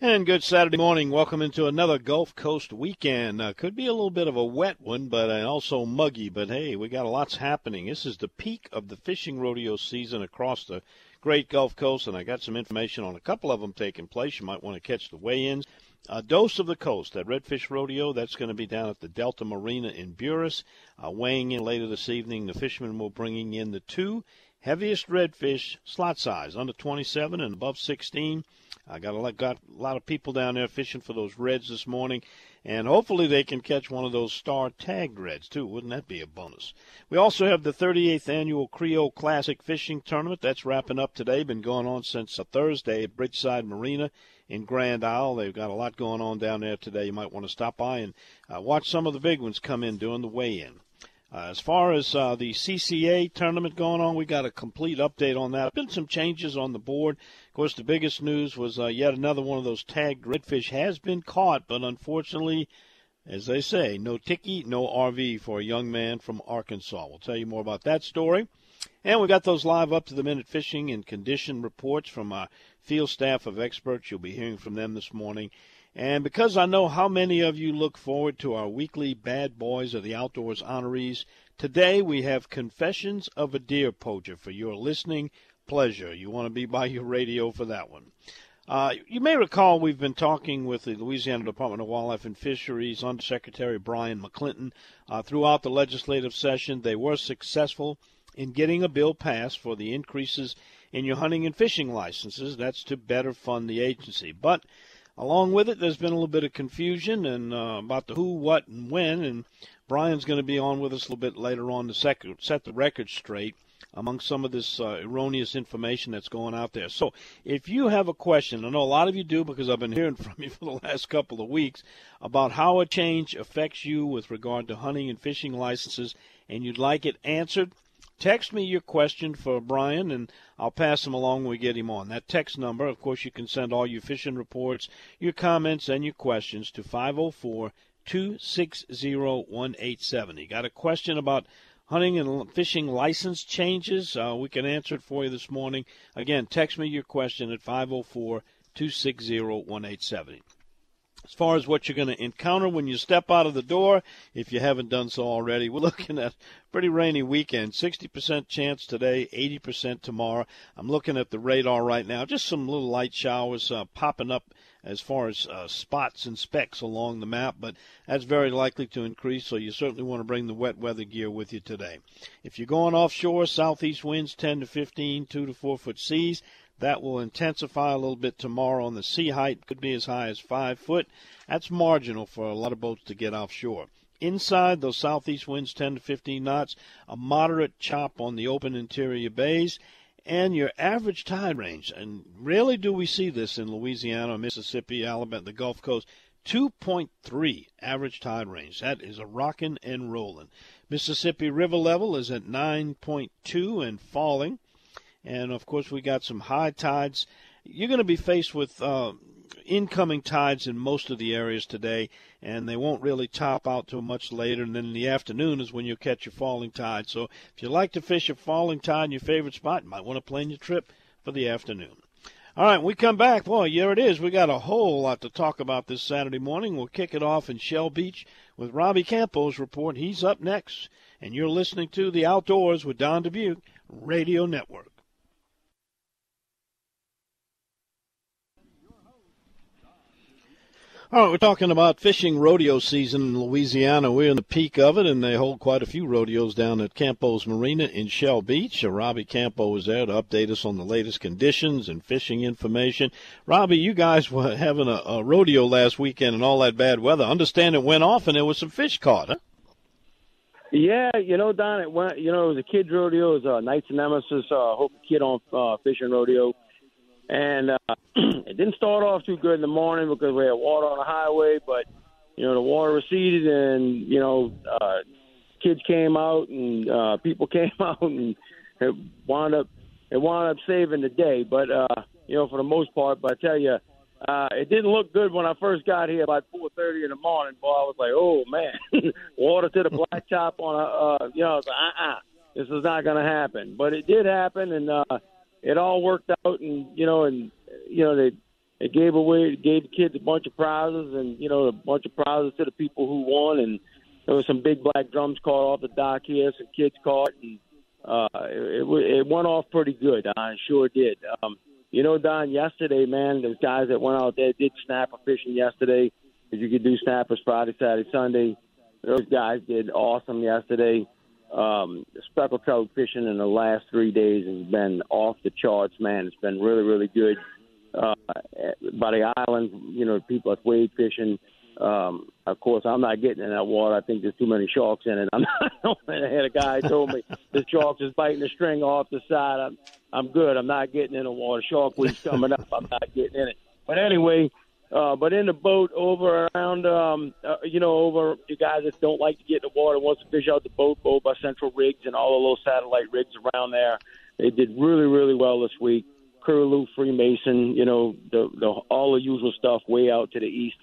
And good Saturday morning. Welcome into another Gulf Coast weekend. Uh, could be a little bit of a wet one, but uh, also muggy. But hey, we got lots happening. This is the peak of the fishing rodeo season across the great Gulf Coast, and I got some information on a couple of them taking place. You might want to catch the weigh-ins. A dose of the coast, that redfish rodeo, that's going to be down at the Delta Marina in Buras. Uh, weighing in later this evening, the fishermen will bringing in the two heaviest redfish slot size, under 27 and above 16. I got a lot, got a lot of people down there fishing for those reds this morning, and hopefully they can catch one of those star tagged reds too. Wouldn't that be a bonus? We also have the 38th annual Creole Classic Fishing Tournament that's wrapping up today. Been going on since Thursday at Bridgeside Marina in Grand Isle. They've got a lot going on down there today. You might want to stop by and uh, watch some of the big ones come in during the weigh-in. Uh, as far as uh, the CCA tournament going on, we got a complete update on that. Been some changes on the board. Of course, the biggest news was uh, yet another one of those tagged redfish has been caught, but unfortunately, as they say, no ticky, no RV for a young man from Arkansas. We'll tell you more about that story. And we got those live up to the minute fishing and condition reports from our field staff of experts. You'll be hearing from them this morning. And because I know how many of you look forward to our weekly Bad Boys of the Outdoors honorees, today we have Confessions of a Deer Poacher for your listening pleasure. You want to be by your radio for that one. Uh, you may recall we've been talking with the Louisiana Department of Wildlife and Fisheries Undersecretary Bryan McClinton uh, throughout the legislative session. They were successful in getting a bill passed for the increases in your hunting and fishing licenses. That's to better fund the agency. But Along with it, there's been a little bit of confusion and uh, about the who, what, and when. And Bryan's going to be on with us a little bit later on to set the record straight among some of this uh, erroneous information that's going out there. So, if you have a question, I know a lot of you do because I've been hearing from you for the last couple of weeks about how a change affects you with regard to hunting and fishing licenses, and you'd like it answered, Text me your question for Bryan, and I'll pass him along when we get him on. That text number, of course, you can send all your fishing reports, your comments, and your questions to 504 260 1870. Got a question about hunting and fishing license changes? Uh, we can answer it for you this morning. Again, text me your question at 504 260 1870 as far as what you're going to encounter when you step out of the door, if you haven't done so already, we're looking at pretty rainy weekend. 60% chance today, 80% tomorrow. I'm looking at the radar right now. Just some little light showers uh, popping up as far as uh, spots and specks along the map, but that's very likely to increase, so you certainly want to bring the wet weather gear with you today. If you're going offshore, southeast winds 10 to 15, 2 to 4 foot seas. That will intensify a little bit tomorrow on the sea height, could be as high as five foot. That's marginal for a lot of boats to get offshore. Inside, those southeast winds 10 to 15 knots, a moderate chop on the open interior bays, and your average tide range. And rarely do we see this in Louisiana, Mississippi, Alabama, the Gulf Coast. 2.3 average tide range. That is a rocking and rolling. Mississippi River level is at 9.2 and falling and of course we got some high tides. You're going to be faced with uh, incoming tides in most of the areas today, and they won't really top out till much later. And then in the afternoon is when you'll catch your falling tide. So if you like to fish a falling tide in your favorite spot, you might want to plan your trip for the afternoon. All right, we come back. Boy, here it is. We got a whole lot to talk about this Saturday morning. We'll kick it off in Shell Beach with Robbie Campo's report. He's up next, and you're listening to The Outdoors with Don Dubuc Radio Network. All right, we're talking about fishing rodeo season in Louisiana. We're in the peak of it, and they hold quite a few rodeos down at Campo's Marina in Shell Beach. Uh, Robbie Campo was there to update us on the latest conditions and fishing information. Robbie, you guys were having a, a rodeo last weekend and all that bad weather. understand it went off and there was some fish caught, huh? Yeah, you know, Don, it went. You know, it was a kids' rodeo. It was uh, Knights of Nemesis, uh, Hope Kid on uh, fishing rodeo and uh, it didn't start off too good in the morning because we had water on the highway, but you know the water receded, and you know uh, kids came out and uh, people came out, and it wound up it wound up saving the day. But uh, you know for the most part, but I tell you. Uh, it didn't look good when I first got here about 4:30 in the morning. Boy, I was like, "Oh man, water to the blacktop on a, uh, you know, I was like, uh-uh, this is not going to happen." But it did happen, and uh, it all worked out, and you know, and you know they they gave away gave the kids a bunch of prizes and you know a bunch of prizes to the people who won. And there was some big black drums caught off the dock here some kids caught and uh it it, it went off pretty good. I sure did. Um you know Don yesterday man those guys that went out there did snapper fishing yesterday because you could do snappers Friday Saturday Sunday. Those guys did awesome yesterday um speckled trout fishing in the last three days has been off the charts man it's been really really good uh, by the island, you know, people are wade fishing. Um, of course, I'm not getting in that water. I think there's too many sharks in it. I'm not. I had a guy told me the sharks is biting the string off the side. I'm, I'm good. I'm not getting in the water. Shark week's coming up. I'm not getting in it. But anyway, uh, but in the boat over around, um, uh, you know, over you guys that don't like to get in the water, wants to fish out the boat, boat by Central Rigs and all the little satellite rigs around there. They did really, really well this week. Curlew, Freemason, you know, the, the all the usual stuff way out to the east.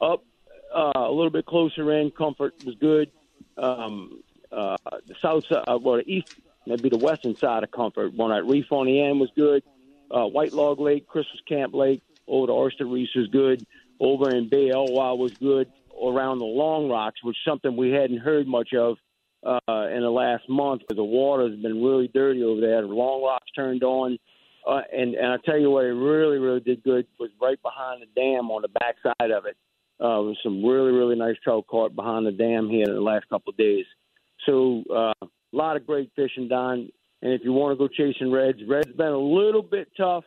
Up uh, a little bit closer in, Comfort was good. Um, uh, the south side, uh, well, the east, maybe the western side of Comfort, one at Reef on the end was good. Uh, White Log Lake, Christmas Camp Lake, over to Oyster Reef was good. Over in Bay Eloi was good. Around the Long Rocks, which is something we hadn't heard much of uh, in the last month, because the water has been really dirty over there. The Long Rocks turned on. Uh, and and I tell you what, it really really did good was right behind the dam on the back side of it. Uh, with some really really nice trout caught behind the dam here in the last couple of days. So uh, a lot of great fishing, Don. And if you want to go chasing reds, reds been a little bit tough,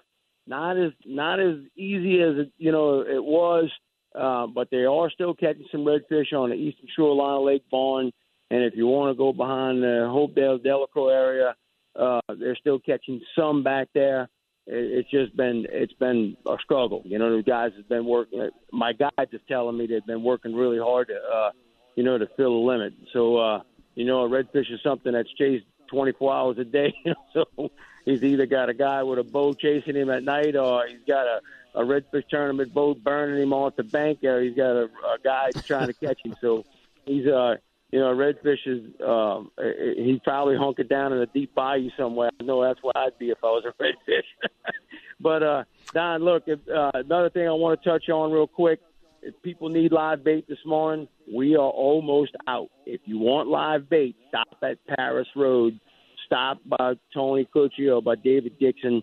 not as not as easy as it, you know it was, uh, but they are still catching some redfish on the eastern shoreline of Lake Borgne. And if you want to go behind the Hopedale Delacroix area, uh, they're still catching some back there. It's just been it's been a struggle. You know, the guys have been working. My guides is telling me they've been working really hard to, uh, you know, to fill the limit. So, uh, you know, a redfish is something that's chased 24 hours a day. so he's either got a guy with a bow chasing him at night, or he's got a a redfish tournament boat burning him off the bank, or he's got a, a guy trying to catch him. So he's uh you know, redfish is um, he's probably hunkered down in a deep bayou somewhere. I know that's where I'd be if I was a redfish. but uh, Don, look, if, uh, another thing I want to touch on real quick. If people need live bait this morning, we are almost out. If you want live bait, stop at Paris Road. Stop by Tony Cucci or by David Dixon.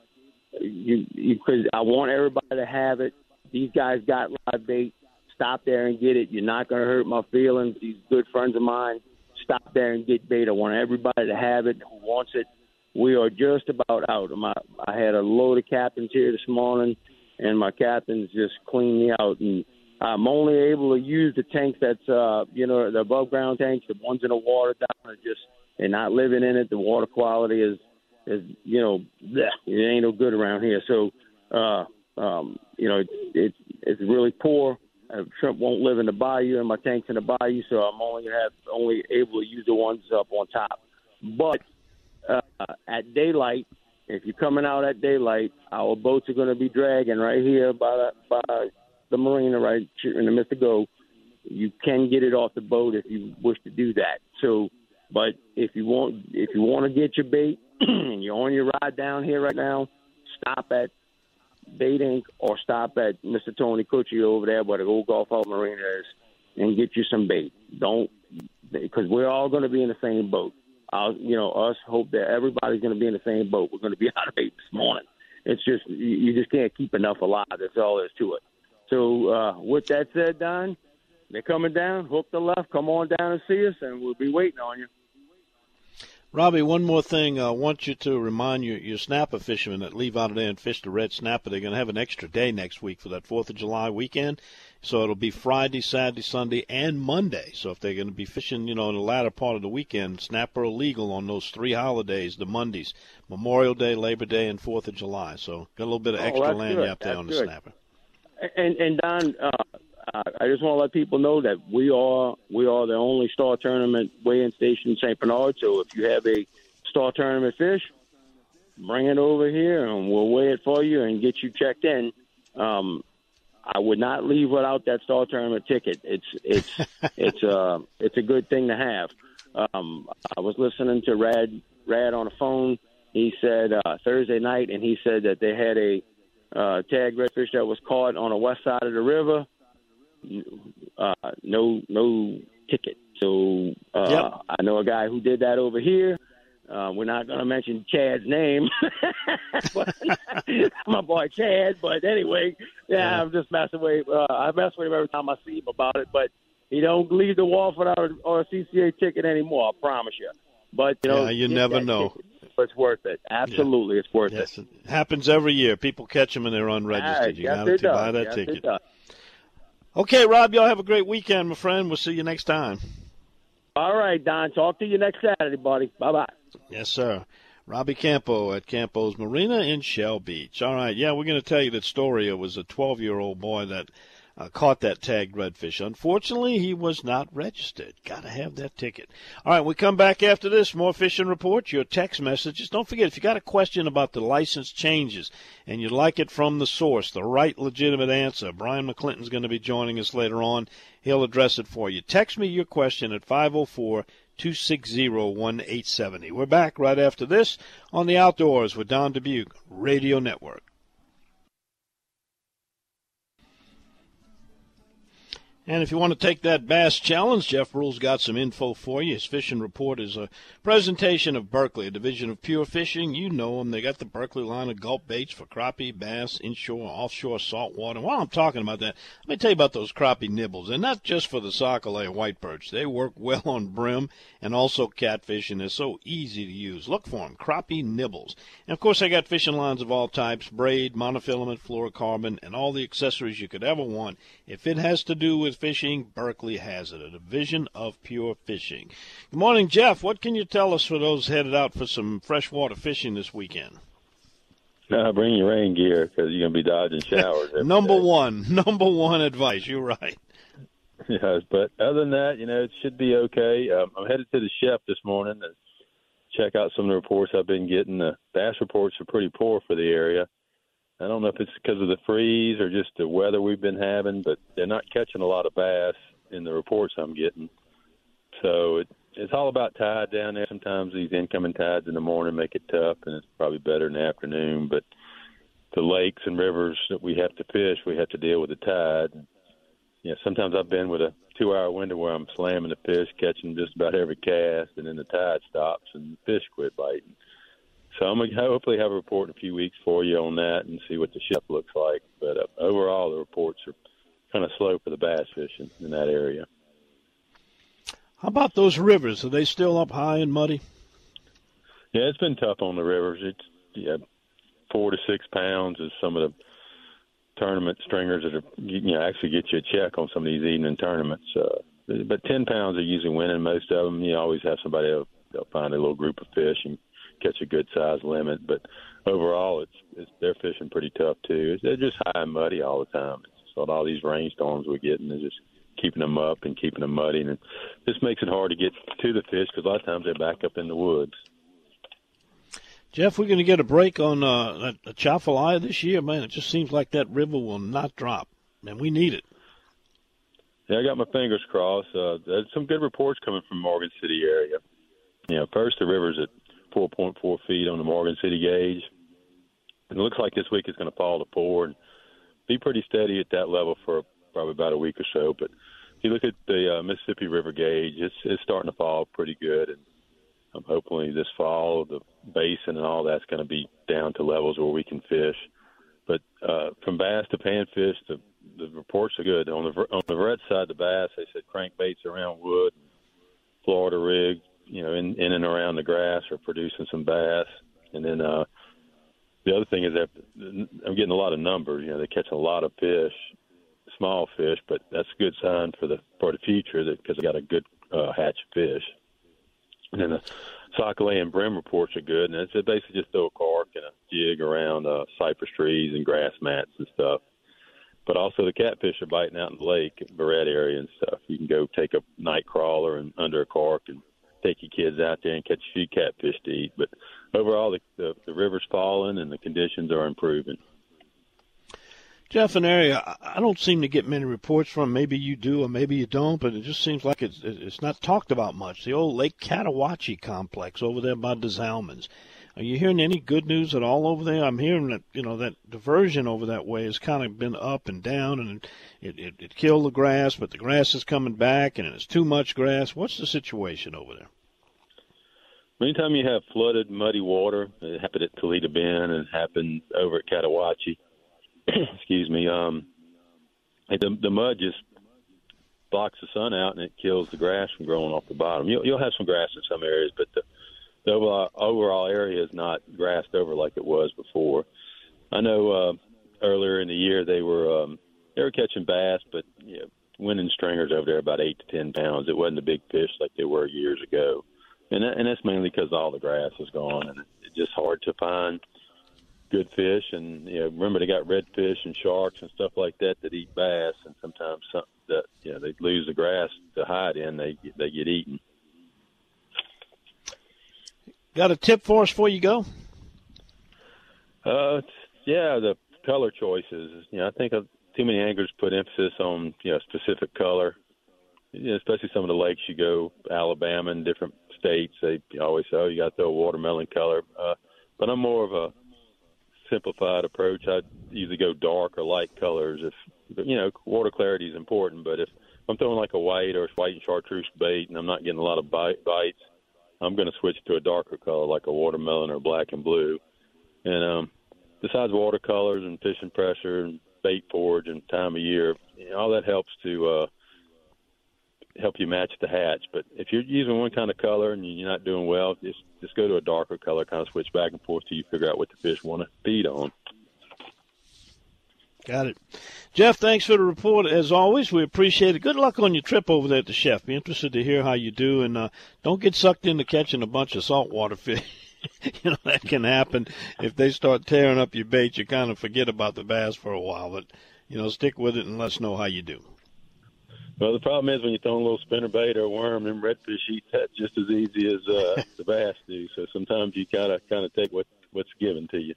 You, you, cause I want everybody to have it. These guys got live bait stop there and get it. You're not going to hurt my feelings. These good friends of mine, stop there and get bait. I want everybody to have it who wants it. We are just about out. My, I had a load of captains here this morning, and my captains just cleaned me out. And I'm only able to use the tanks that's, uh, you know, the above ground tanks, the ones in the water down, are just they're not living in it. The water quality is, is you know, bleh, it ain't no good around here. So, uh, um, you know, it, it, it's really poor. Uh, shrimp won't live in the bayou, and my tank's in the bayou, so I'm only have only able to use the ones up on top. But uh, at daylight, if you're coming out at daylight, our boats are going to be dragging right here by the, by the marina, right in the midst of go. You can get it off the boat if you wish to do that. So, but if you want, if you want to get your bait and you're on your ride down here right now, stop at Bait Inc. or stop at Mr. Tony Cucci over there where the old Gulf Hall Marina is and get you some bait. Don't, because we're all going to be in the same boat. I'll, you know, us hope that everybody's going to be in the same boat. We're going to be out of bait this morning. It's just you just can't keep enough alive. That's all there is to it. So uh, with that said, Don, they're coming down. Hook the left. Come on down and see us, and we'll be waiting on you. Robbie, one more thing. I want you to remind your, your snapper fishermen that leave out of there and fish the red snapper. They're going to have an extra day next week for that 4th of July weekend. So it'll be Friday, Saturday, Sunday, and Monday. So if they're going to be fishing, you know, in the latter part of the weekend, snapper illegal on those three holidays, the Mondays, Memorial Day, Labor Day, and 4th of July. So got a little bit of oh, extra land good. out there on the good. snapper. And, and Don, uh, I just want to let people know that we are we are the only star tournament weigh-in station in St. Bernard. So if you have a star tournament fish, bring it over here and we'll weigh it for you and get you checked in. Um, I would not leave without that star tournament ticket. It's it's it's a uh, it's a good thing to have. Um, I was listening to Rad Rad on the phone. He said uh, Thursday night, and he said that they had a uh, tag redfish that was caught on the west side of the river. Uh, no, no ticket. So uh, yep. I know a guy who did that over here. Uh, we're not going to mention Chad's name, my boy Chad. But anyway, yeah, yeah. I'm just messing with. Uh, I mess with him every time I see him about it. But he don't leave the wall without a, or a CCA ticket anymore. I promise you. But you know, yeah, you never know. Ticket. It's worth it. Absolutely, yeah. it's worth yes, it. it. Happens every year. People catch them and they're unregistered. Right. You yes, got to buy that yes, ticket. Okay, Rob, y'all have a great weekend, my friend. We'll see you next time. All right, Don. Talk to you next Saturday, buddy. Bye bye. Yes, sir. Robbie Campo at Campo's Marina in Shell Beach. All right, yeah, we're going to tell you that story. It was a 12 year old boy that uh, caught that tagged redfish. Unfortunately, he was not registered. Got to have that ticket. All right, we come back after this. More fishing reports, your text messages. Don't forget, if you got a question about the license changes and you'd like it from the source, the right legitimate answer, Bryan McClinton's going to be joining us later on. He'll address it for you. Text me your question at 504 260 1870. We're back right after this on the Outdoors with Don Dubuc Radio Network. And if you want to take that bass challenge, Jeff Rule's got some info for you. His fishing report is a presentation of Berkley, a division of Pure Fishing. You know them. They got the Berkley line of gulp baits for crappie, bass, inshore, offshore, saltwater. While I'm talking about that, let me tell you about those crappie nibbles. They're not just for the sac-a-lait white perch. They work well on brim and also catfish, and they're so easy to use. Look for them, crappie nibbles. And of course, I got fishing lines of all types, braid, monofilament, fluorocarbon, and all the accessories you could ever want. If it has to do with Fishing, Berkley has it, a division of Pure Fishing. Good morning, Jeff. What can you tell us for those headed out for some freshwater fishing this weekend? Uh, bring your rain gear because you're going to be dodging showers. number day. one, number one advice. You're right. Yes, but other than that, you know, it should be okay. Um, I'm headed to the chef this morning to check out some of the reports I've been getting. The bass reports are pretty poor for the area. I don't know if it's because of the freeze or just the weather we've been having, but they're not catching a lot of bass in the reports I'm getting. So it, it's all about tide down there. Sometimes these incoming tides in the morning make it tough, and it's probably better in the afternoon. But the lakes and rivers that we have to fish, we have to deal with the tide. Yeah, sometimes I've been with a two-hour window where I'm slamming the fish, catching just about every cast, and then the tide stops and the fish quit biting. So I'm gonna hopefully have a report in a few weeks for you on that and see what the ship looks like. But uh, overall, the reports are kind of slow for the bass fishing in that area. How about those rivers? Are they still up high and muddy? Yeah, it's been tough on the rivers. It's yeah, four to six pounds is some of the tournament stringers that are you know actually get you a check on some of these evening tournaments. Uh, but ten pounds are usually winning most of them. You always have somebody else. They'll find a little group of fish and catch a good size limit. But overall, it's, it's they're fishing pretty tough too. They're just high and muddy all the time. So all these rainstorms we're getting is just keeping them up and keeping them muddy, and just makes it hard to get to the fish because a lot of times they're back up in the woods. Jeff, we're going to get a break on uh, Atchafalaya this year, man. It just seems like that river will not drop, and we need it. Yeah, I got my fingers crossed. Uh, there's some good reports coming from Morgan City area. You know, first the river's at 4.4 feet on the Morgan City gauge. And it looks like this week it's going to fall to four and be pretty steady at that level for probably about a week or so. But if you look at the uh, Mississippi River gauge, it's, it's starting to fall pretty good. And um, hopefully this fall, the basin and all that's going to be down to levels where we can fish. But uh, from bass to panfish, the the reports are good. On the on the red side, the bass, they said crankbaits around wood, Florida rig, you know, in, in and around the grass are producing some bass. And then uh, the other thing is that I'm getting a lot of numbers. You know, they catch a lot of fish, small fish, but that's a good sign for the for the future that because they got a good uh, hatch of fish. And then the sac-a-lait and brim reports are good, and it's basically just throw a cork and a jig around uh, cypress trees and grass mats and stuff. But also the catfish are biting out in the lake, Verret area and stuff. You can go take a night crawler and under a cork and take your kids out there and catch a few catfish to eat. But overall, the, the, the river's falling and the conditions are improving. Jeff, an area I don't seem to get many reports from. Maybe you do, or maybe you don't, but it just seems like it's it's not talked about much. The old Lake Cataouatche complex over there by the Zalmans. Are you hearing any good news at all over there? I'm hearing that you know that diversion over that way has kind of been up and down, and it, it, it killed the grass, but the grass is coming back, and it's too much grass. What's the situation over there? Anytime you have flooded, muddy water, it happened at Toledo Bend and it happened over at Cataouatche. excuse me. Um, the, the mud just blocks the sun out and it kills the grass from growing off the bottom. You'll, you'll have some grass in some areas, but the, the overall, overall area is not grassed over like it was before. I know uh, earlier in the year they were um, they were catching bass, but you know, winning stringers over there about eight to ten pounds. It wasn't a big fish like they were years ago, and that, and that's mainly because all the grass is gone and it's just hard to find good fish. And you know, remember they got redfish and sharks and stuff like that that eat bass, and sometimes some, that you know they lose the grass to hide in, they they get eaten. Got a tip for us before you go? Uh, yeah, the color choices. You know, I think too many anglers put emphasis on you know specific color. You know, especially some of the lakes you go, Alabama and different states. They always say, "Oh, you got to throw a watermelon color." Uh, but I'm more of a simplified approach. I'd usually go dark or light colors. If you know, water clarity is important, but if I'm throwing like a white or white and chartreuse bait and I'm not getting a lot of bite, bites, I'm going to switch to a darker color like a watermelon or black and blue. And um, besides watercolors and fishing pressure and bait forage and time of year, you know, all that helps to uh, help you match the hatch. But if you're using one kind of color and you're not doing well, just just go to a darker color, kind of switch back and forth till you figure out what the fish want to feed on. Got it. Jeff, thanks for the report as always. We appreciate it. Good luck on your trip over there at the chef. Be interested to hear how you do and uh, don't get sucked into catching a bunch of saltwater fish. you know, that can happen. If they start tearing up your bait, you kind of forget about the bass for a while. But, you know, stick with it and let us know how you do. Well, the problem is when you throw a little spinner bait or a worm, them redfish eat that just as easy as uh, the bass do. So sometimes you gotta kind of take what what's given to you.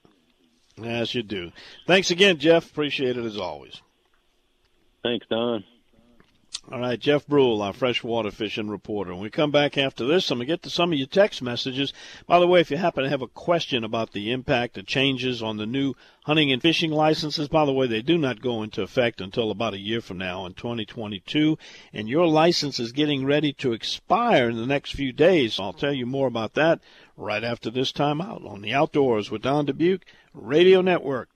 Yes, you do. Thanks again, Jeff. Appreciate it as always. Thanks, Don. All right, Jeff Brule, our freshwater fishing reporter. When we come back after this, I'm going to get to some of your text messages. By the way, if you happen to have a question about the impact of changes on the new hunting and fishing licenses, by the way, they do not go into effect until about a year from now in 2022, and your license is getting ready to expire in the next few days. I'll tell you more about that right after this time out on the Outdoors with Don Dubuc Radio Network.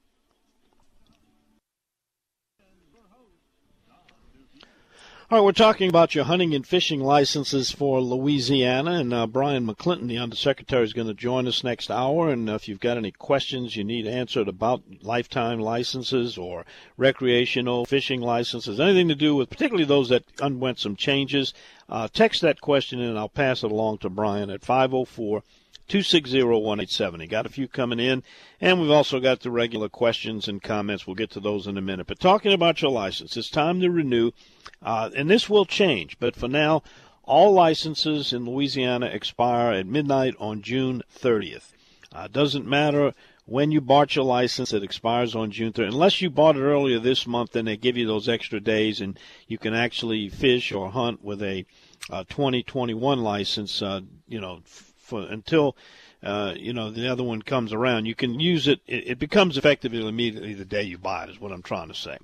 All right, we're talking about your hunting and fishing licenses for Louisiana, and uh, Bryan McClinton, the Undersecretary, is going to join us next hour. And if you've got any questions you need answered about lifetime licenses or recreational fishing licenses, anything to do with particularly those that underwent some changes, uh, text that question and I'll pass it along to Bryan at 504- 260-1870. Got a few coming in, and we've also got the regular questions and comments. We'll get to those in a minute. But talking about your license, it's time to renew, uh, and this will change. But for now, all licenses in Louisiana expire at midnight on June 30th. Uh, doesn't matter when you bought your license, it expires on June 30th. Unless you bought it earlier this month, then they give you those extra days, and you can actually fish or hunt with a uh, 2021 license. Uh, you know, for until uh, you know the other one comes around. You can use it. it. It becomes effective immediately the day you buy it. Is what I'm trying to say.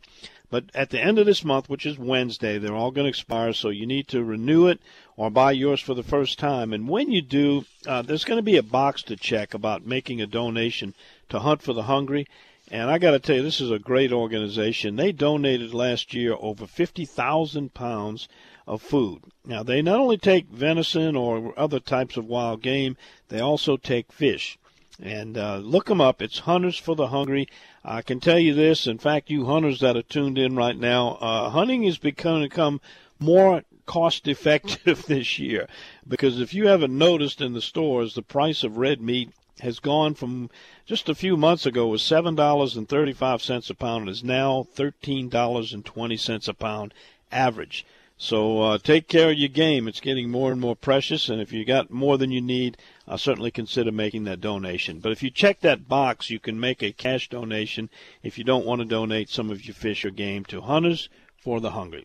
But at the end of this month, which is Wednesday, they're all going to expire. So you need to renew it or buy yours for the first time. And when you do, uh, there's going to be a box to check about making a donation to Hunt for the Hungry. And I got to tell you, this is a great organization. They donated last year over 50,000 pounds of food. Now, they not only take venison or other types of wild game, they also take fish. And uh, look them up. It's Hunters for the Hungry. I can tell you this. In fact, you hunters that are tuned in right now, uh, hunting has become, become more cost effective this year because if you haven't noticed in the stores, the price of red meat has gone from just a few months ago was seven dollars and thirty five cents a pound and is now thirteen dollars and twenty cents a pound average. So uh, take care of your game. It's getting more and more precious, and if you got more than you need, uh, certainly consider making that donation. But if you check that box, you can make a cash donation if you don't want to donate some of your fish or game to Hunters for the Hungry.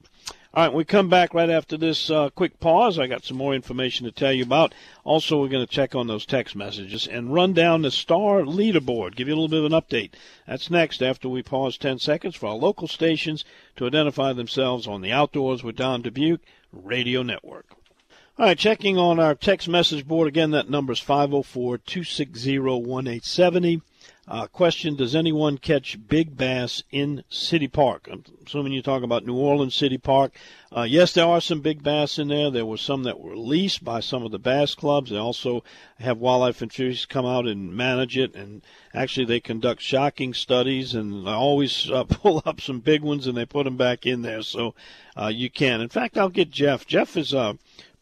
All right, we come back right after this uh, quick pause. I got some more information to tell you about. Also, we're going to check on those text messages and run down the star leaderboard, give you a little bit of an update. That's next after we pause 10 seconds for our local stations to identify themselves on the Outdoors with Don Dubuc Radio Network. All right, checking on our text message board again. That number is 504 260 1870. Uh, question Does anyone catch big bass in City Park? I'm assuming you talk about New Orleans City Park. Uh, yes, there are some big bass in there. There were some that were leased by some of the bass clubs. They also have wildlife and fisheries come out and manage it. And actually, they conduct shocking studies and always uh, pull up some big ones and they put them back in there. So uh, you can. In fact, I'll get Jeff. Jeff is uh,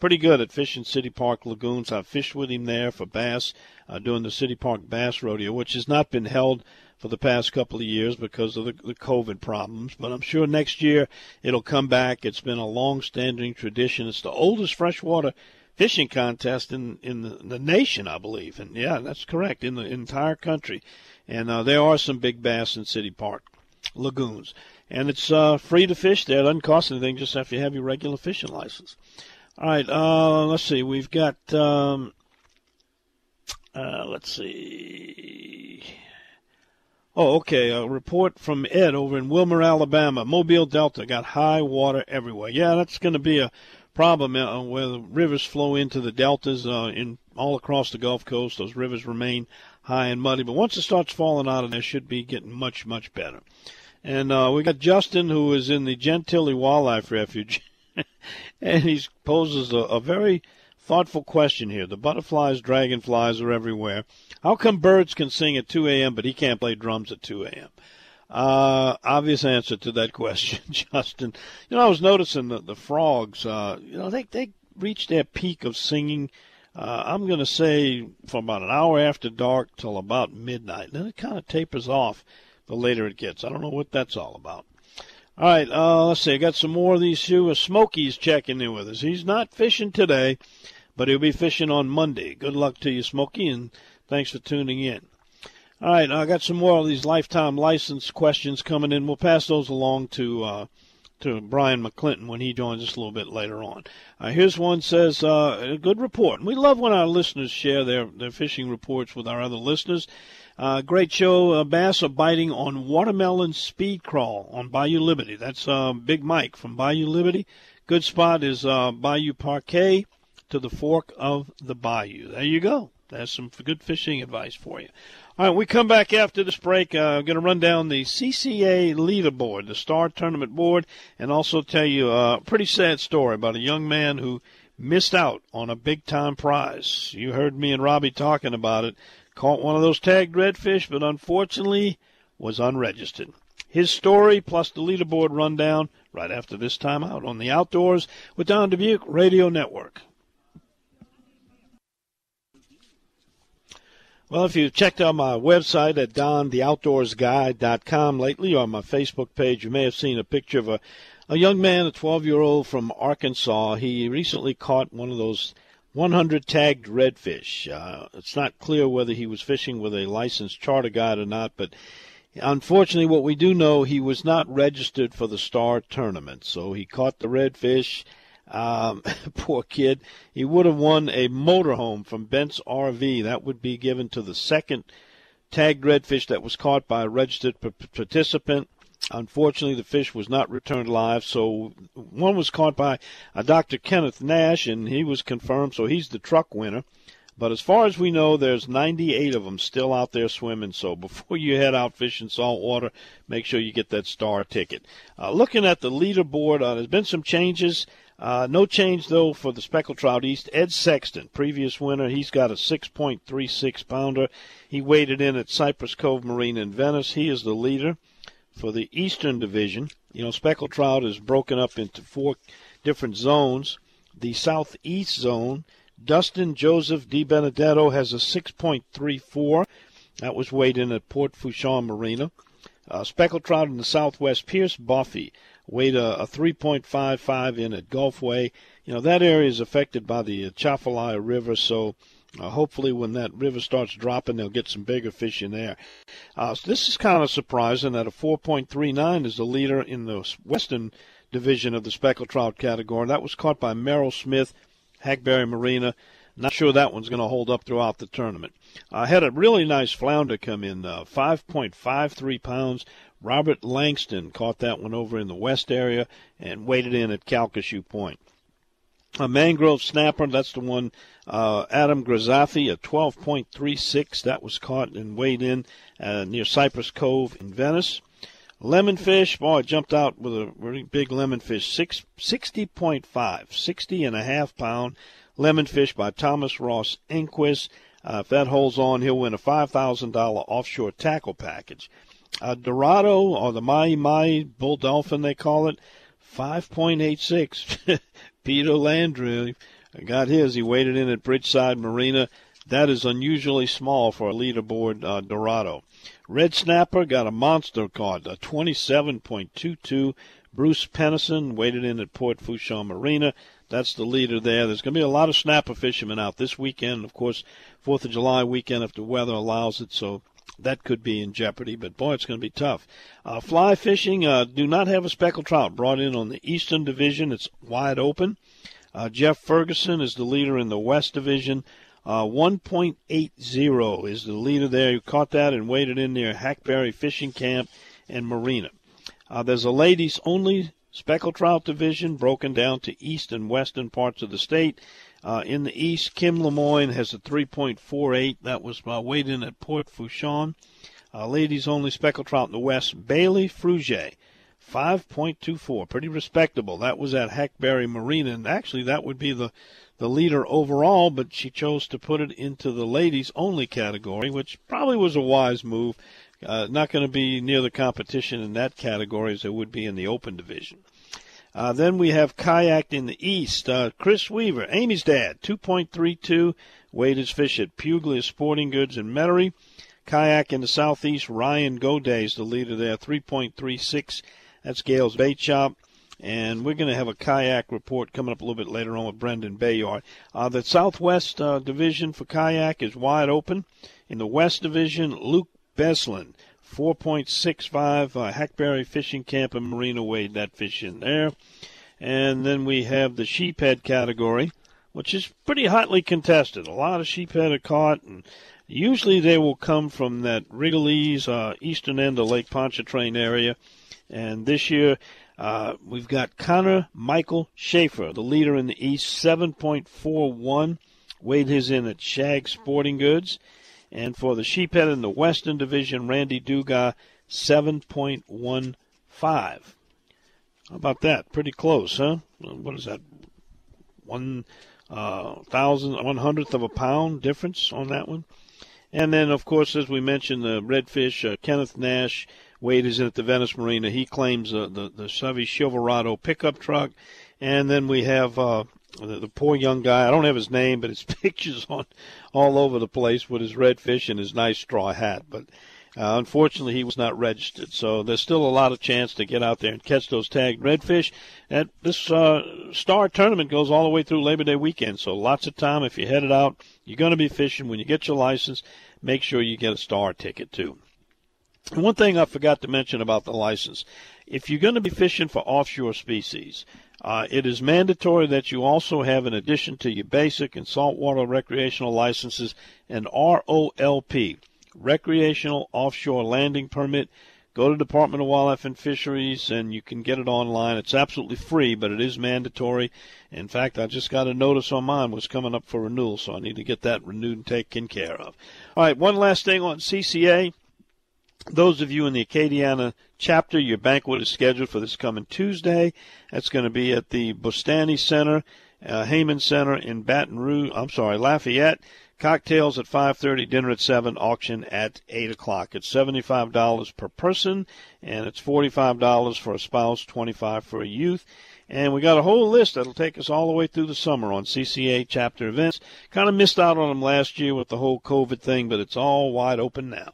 pretty good at fishing City Park lagoons. I've fished with him there for bass uh, doing the City Park Bass Rodeo, which has not been held for the past couple of years because of the, the COVID problems. But I'm sure next year it'll come back. It's been a long-standing tradition. It's the oldest freshwater fishing contest in in the, the nation, I believe. And yeah, that's correct in the entire country. And uh, there are some big bass in City Park lagoons, and it's uh, free to fish there. It doesn't cost anything. Just have to have your regular fishing license. All right, uh, let's see. We've got, um, uh, let's see. Oh, okay. A report from Ed over in Wilmer, Alabama. Mobile Delta got high water everywhere. Yeah, that's going to be a problem uh, where the rivers flow into the deltas uh, in all across the Gulf Coast. Those rivers remain high and muddy, but once it starts falling out of there, should be getting much, much better. And uh, we got Justin, who is in the Gentilly Wildlife Refuge. and he poses a, a very thoughtful question here. The butterflies, dragonflies are everywhere. How come birds can sing at 2 a.m., but he can't play drums at 2 a.m.? Uh, obvious answer to that question, Justin. You know, I was noticing that the frogs, uh, you know, they, they reach their peak of singing, uh, I'm going to say from about an hour after dark till about midnight. Then it kind of tapers off the later it gets. I don't know what that's all about. All right, uh, let's see. I got some more of these two. Smokey's checking in with us. He's not fishing today, but he'll be fishing on Monday. Good luck to you, Smokey, and thanks for tuning in. All right, I got some more of these lifetime license questions coming in. We'll pass those along to uh, to Bryan McClinton when he joins us a little bit later on. Uh, here's one says uh, a good report. We love when our listeners share their their fishing reports with our other listeners. Uh, great show. Uh, bass biting on watermelon speed crawl on Bayou Liberty. That's uh, Big Mike from Bayou Liberty. Good spot is uh, Bayou Paquet to the fork of the bayou. There you go. That's some good fishing advice for you. All right, we come back after this break. Uh, I'm going to run down the CCA leaderboard, the Star Tournament board, and also tell you a pretty sad story about a young man who missed out on a big time prize. You heard me and Robbie talking about it. Caught one of those tagged redfish, but unfortunately was unregistered. His story plus the leaderboard rundown right after this time out on the Outdoors with Don Dubuc Radio Network. Well, if you've checked out my website at dontheoutdoorsguide.com lately or my Facebook page, you may have seen a picture of a, a young man, a 12 year old from Arkansas. He recently caught one of those 100 tagged redfish. Uh, it's not clear whether he was fishing with a licensed charter guide or not, but unfortunately, what we do know, he was not registered for the Star tournament. So he caught the redfish. Um, poor kid. He would have won a motorhome from Bent's RV. That would be given to the second tagged redfish that was caught by a registered p- participant. Unfortunately, the fish was not returned alive, So one was caught by a Dr. Kenneth Nash, and he was confirmed. So he's the truck winner. But as far as we know, there's 98 of them still out there swimming. So before you head out fishing saltwater, make sure you get that star ticket. Uh, looking at the leaderboard, uh, there's been some changes. Uh, no change though for the speckled trout east. Ed Sexton, previous winner, he's got a 6.36 pounder. He weighed in at Cypress Cove Marine in Venice. He is the leader for the Eastern Division. You know, speckled trout is broken up into four different zones. The Southeast Zone, Dustin Joseph Di Benedetto has a 6.34. That was weighed in at Port Fourchon Marina. Uh, speckled trout in the Southwest, Pierce Buffy, weighed a, a 3.55 in at Gulfway. You know, that area is affected by the Atchafalaya River, so Uh, hopefully, when that river starts dropping, they'll get some bigger fish in there. Uh, so this is kind of surprising that a 4.39 is the leader in the western division of the speckled trout category. That was caught by Merrill Smith, Hackberry Marina. Not sure that one's going to hold up throughout the tournament. I had a really nice flounder come in, uh, 5.53 pounds. Robert Langston caught that one over in the west area and waded in at Calcasieu Point. A mangrove snapper, that's the one, uh, Adam Grazafi, a 12.36. That was caught and weighed in uh, near Cypress Cove in Venice. Lemonfish, boy, jumped out with a really big lemonfish, six, 60.5, 60 and a half pound lemonfish by Thomas Ross Enquist. Uh, if that holds on, he'll win a $5,000 offshore tackle package. Uh, Dorado, or the Mai Mai Bull Dolphin, they call it, 5.86. Peter Landry got his. He waded in at Bridgeside Marina. That is unusually small for a leaderboard uh, Dorado. Red Snapper got a monster caught, a 27.22. Bruce Pennison waded in at Port Fourchon Marina. That's the leader there. There's going to be a lot of snapper fishermen out this weekend. Of course, Fourth of July weekend if the weather allows it. So that could be in jeopardy. But boy, it's going to be tough. Uh, fly fishing uh, do not have a speckled trout brought in on the Eastern Division. It's wide open. Uh, Jeff Ferguson is the leader in the West Division. Uh, 1.80 is the leader there. You caught that and waded in near Hackberry Fishing Camp and Marina. Uh, there's a ladies only speckled trout division broken down to east and western parts of the state. Uh, in the east, Kim Lemoyne has a 3.48. That was uh, weighed in at Port Fourchon. Uh, ladies only speckled trout in the west. Bailey Frugier. 5.24. Pretty respectable. That was at Hackberry Marina. And actually, that would be the, the leader overall, but she chose to put it into the ladies only category, which probably was a wise move. Uh, not going to be near the competition in that category as it would be in the open division. Uh, then we have kayak in the east. Uh, Chris Weaver, Amy's dad, 2.32. Weighed his fish at Puglia Sporting Goods in Metairie. Kayak in the southeast, Ryan Goday is the leader there, 3.36. That's Gale's Bait Shop. And we're going to have a kayak report coming up a little bit later on with Brendan Bayard. Uh, the southwest uh, division for kayak is wide open. In the west division, Luke Beslin, 4.65 uh, Hackberry Fishing Camp and Marina weighed that fish in there. And then we have the sheephead category, which is pretty hotly contested. A lot of sheephead are caught, and usually they will come from that Rigolets, uh, eastern end of Lake Pontchartrain area. And this year, uh, we've got Connor Michael Schaefer, the leader in the East, 7.41. Weighed his in at Shag Sporting Goods. And for the sheephead in the Western Division, Randy Duga, 7.15. How about that? Pretty close, huh? What is that? One uh, thousand, one hundredth of a pound difference on that one. And then, of course, as we mentioned, the redfish, uh, Kenneth Nash, Wade is in at the Venice Marina. He claims uh, the the Chevy Silverado pickup truck. And then we have uh, the, the poor young guy. I don't have his name, but his pictures on all over the place with his redfish and his nice straw hat. But uh, unfortunately, he was not registered, so there's still a lot of chance to get out there and catch those tagged redfish. And this uh, star tournament goes all the way through Labor Day weekend, so lots of time. If you're headed out, you're going to be fishing. When you get your license, make sure you get a star ticket too. One thing I forgot to mention about the license: if you're going to be fishing for offshore species, uh, it is mandatory that you also have, in addition to your basic and saltwater recreational licenses, an ROLP, Recreational Offshore Landing Permit. Go to Department of Wildlife and Fisheries and you can get it online. It's absolutely free, but it is mandatory. In fact, I just got a notice on mine was coming up for renewal, so I need to get that renewed and taken care of. All right, one last thing on CCA. Those of you in the Acadiana chapter, your banquet is scheduled for this coming Tuesday. That's going to be at the Bustani Center, uh, Heymann Center in Baton Rouge. I'm sorry, Lafayette. Cocktails at 5:30, dinner at 7, auction at 8 o'clock. It's $75 per person, and it's $45 for a spouse, 25 for a youth. And we got a whole list that'll take us all the way through the summer on CCA chapter events. Kind of missed out on them last year with the whole COVID thing, but it's all wide open now.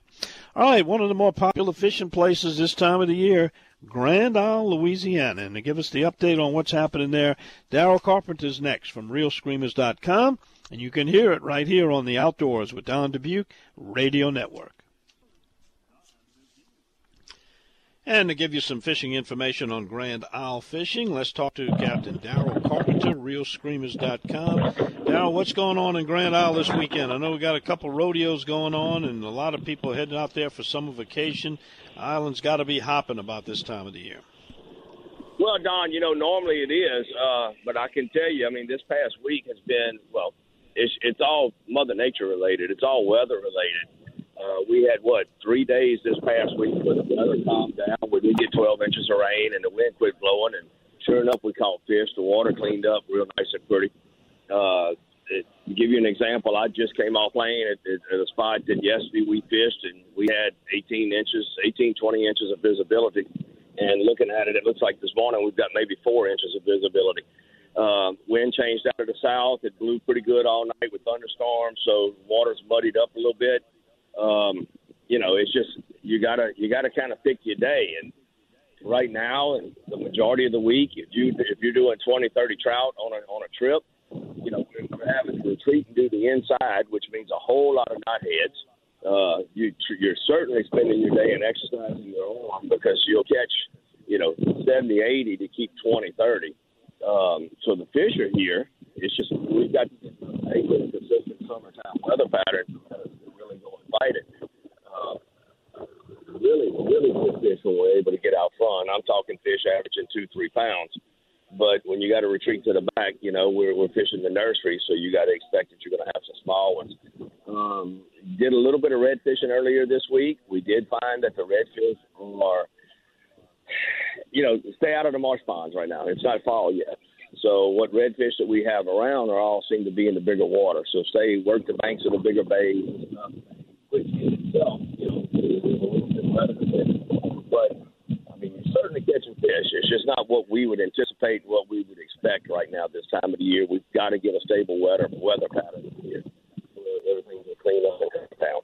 All right, one of the more popular fishing places this time of the year, Grand Isle, Louisiana. And to give us the update on what's happening there, Daryl Carpenter's next from ReelScreamers.com. And you can hear it right here on the Outdoors with Don Dubuc Radio Network. And to give you some fishing information on Grand Isle fishing, let's talk to Captain Daryl Carpenter, ReelScreamers.com. Daryl, what's going on in Grand Isle this weekend? I know we got a couple rodeos going on, and a lot of people heading out there for summer vacation. Island's got to be hopping about this time of the year. Well, Don, you know, normally it is, uh, but I can tell you, I mean, this past week has been, well, it's, it's all Mother Nature related. It's all weather related. Uh, we had what three days this past week where the weather calmed down. We did get 12 inches of rain and the wind quit blowing, and sure enough, we caught fish. The water cleaned up real nice and pretty. Uh, it, to give you an example, I just came off lane at, at, at a spot that yesterday we fished, and we had 18 inches, 18, 20 inches of visibility. And looking at it, it looks like this morning we've got maybe four inches of visibility. Uh, wind changed out of the south. It blew pretty good all night with thunderstorms, so water's muddied up a little bit um, you know, it's just you gotta you gotta kind of pick your day. And right now, and the majority of the week, if you if you're doing 20, 30 trout on a on a trip, you know, we're having to retreat and do the inside, which means a whole lot of knotheads. Uh, you you're certainly spending your day in exercising your arm because you'll catch, you know, 70, 80 to keep 20, 30. Um, so the fish are here. It's just we've got a consistent summertime weather pattern fight it. Uh, really, really good fish when we're able to get out front. I'm talking fish averaging two, three pounds. But when you got to retreat to the back, you know, we're, we're fishing the nursery, so you got to expect that you're going to have some small ones. Um, did a little bit of red fishing earlier this week. We did find that the redfish are, you know, stay out of the marsh ponds right now. It's not fall yet. So what redfish that we have around are all seem to be in the bigger water. So stay work the banks of the bigger bays stuff which in itself, you know, is a little bit better than But I mean, you're certainly catching fish. It's just not what we would anticipate, what we would expect right now this time of the year. We've got to get a stable weather weather pattern here. Everything will clean up and come down.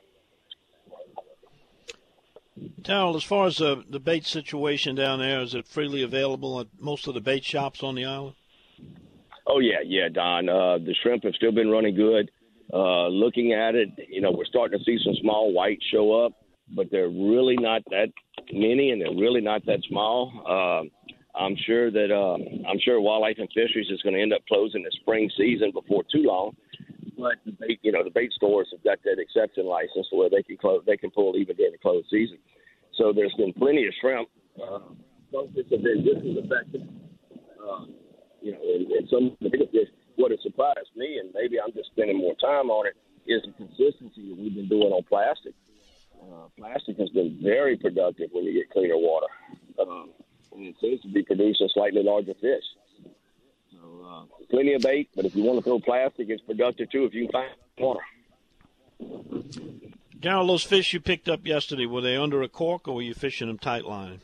As far as the, the bait situation down there, is it freely available at most of the bait shops on the island? Oh yeah, yeah, Don. Uh, the shrimp have still been running good. Uh, looking at it, you know, we're starting to see some small whites show up, but they're really not that many, and they're really not that small. Uh, I'm sure that uh, I'm sure Wildlife and Fisheries is going to end up closing the spring season before too long. But the bait, you know, the bait stores have got that exception license where they can close, they can pull even during the closed season. So there's been plenty of shrimp. Uh, focus have been just as effective. Uh, you know, and, and some of the bigger fish what has surprised me, and maybe I'm just spending more time on it, is the consistency that we've been doing on plastic. Uh, plastic has been very productive when you get cleaner water. Um, and it seems to be producing slightly larger fish. So, uh, plenty of bait, but if you want to throw plastic, it's productive too if you can find water. Daryl, those fish you picked up yesterday, were they under a cork or were you fishing them tight line?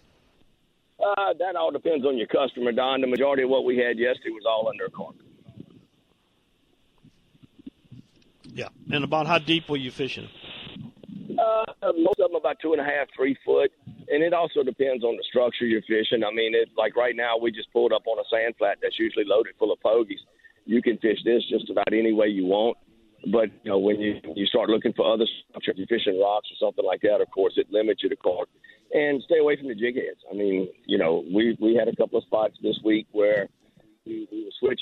Uh, that all depends on your customer, Don. The majority of what we had yesterday was all under a cork. Yeah. And about how deep were you fishing? Uh, most of them about two and a half, three foot, and it also depends on the structure you're fishing. I mean, it, like right now, we just pulled up on a sand flat that's usually loaded full of pogies. You can fish this just about any way you want, but you know when you you start looking for other structure, if you're fishing rocks or something like that, of course, it limits you to carp. And stay away from the jig heads. I mean, you know, we we had a couple of spots this week where we, we were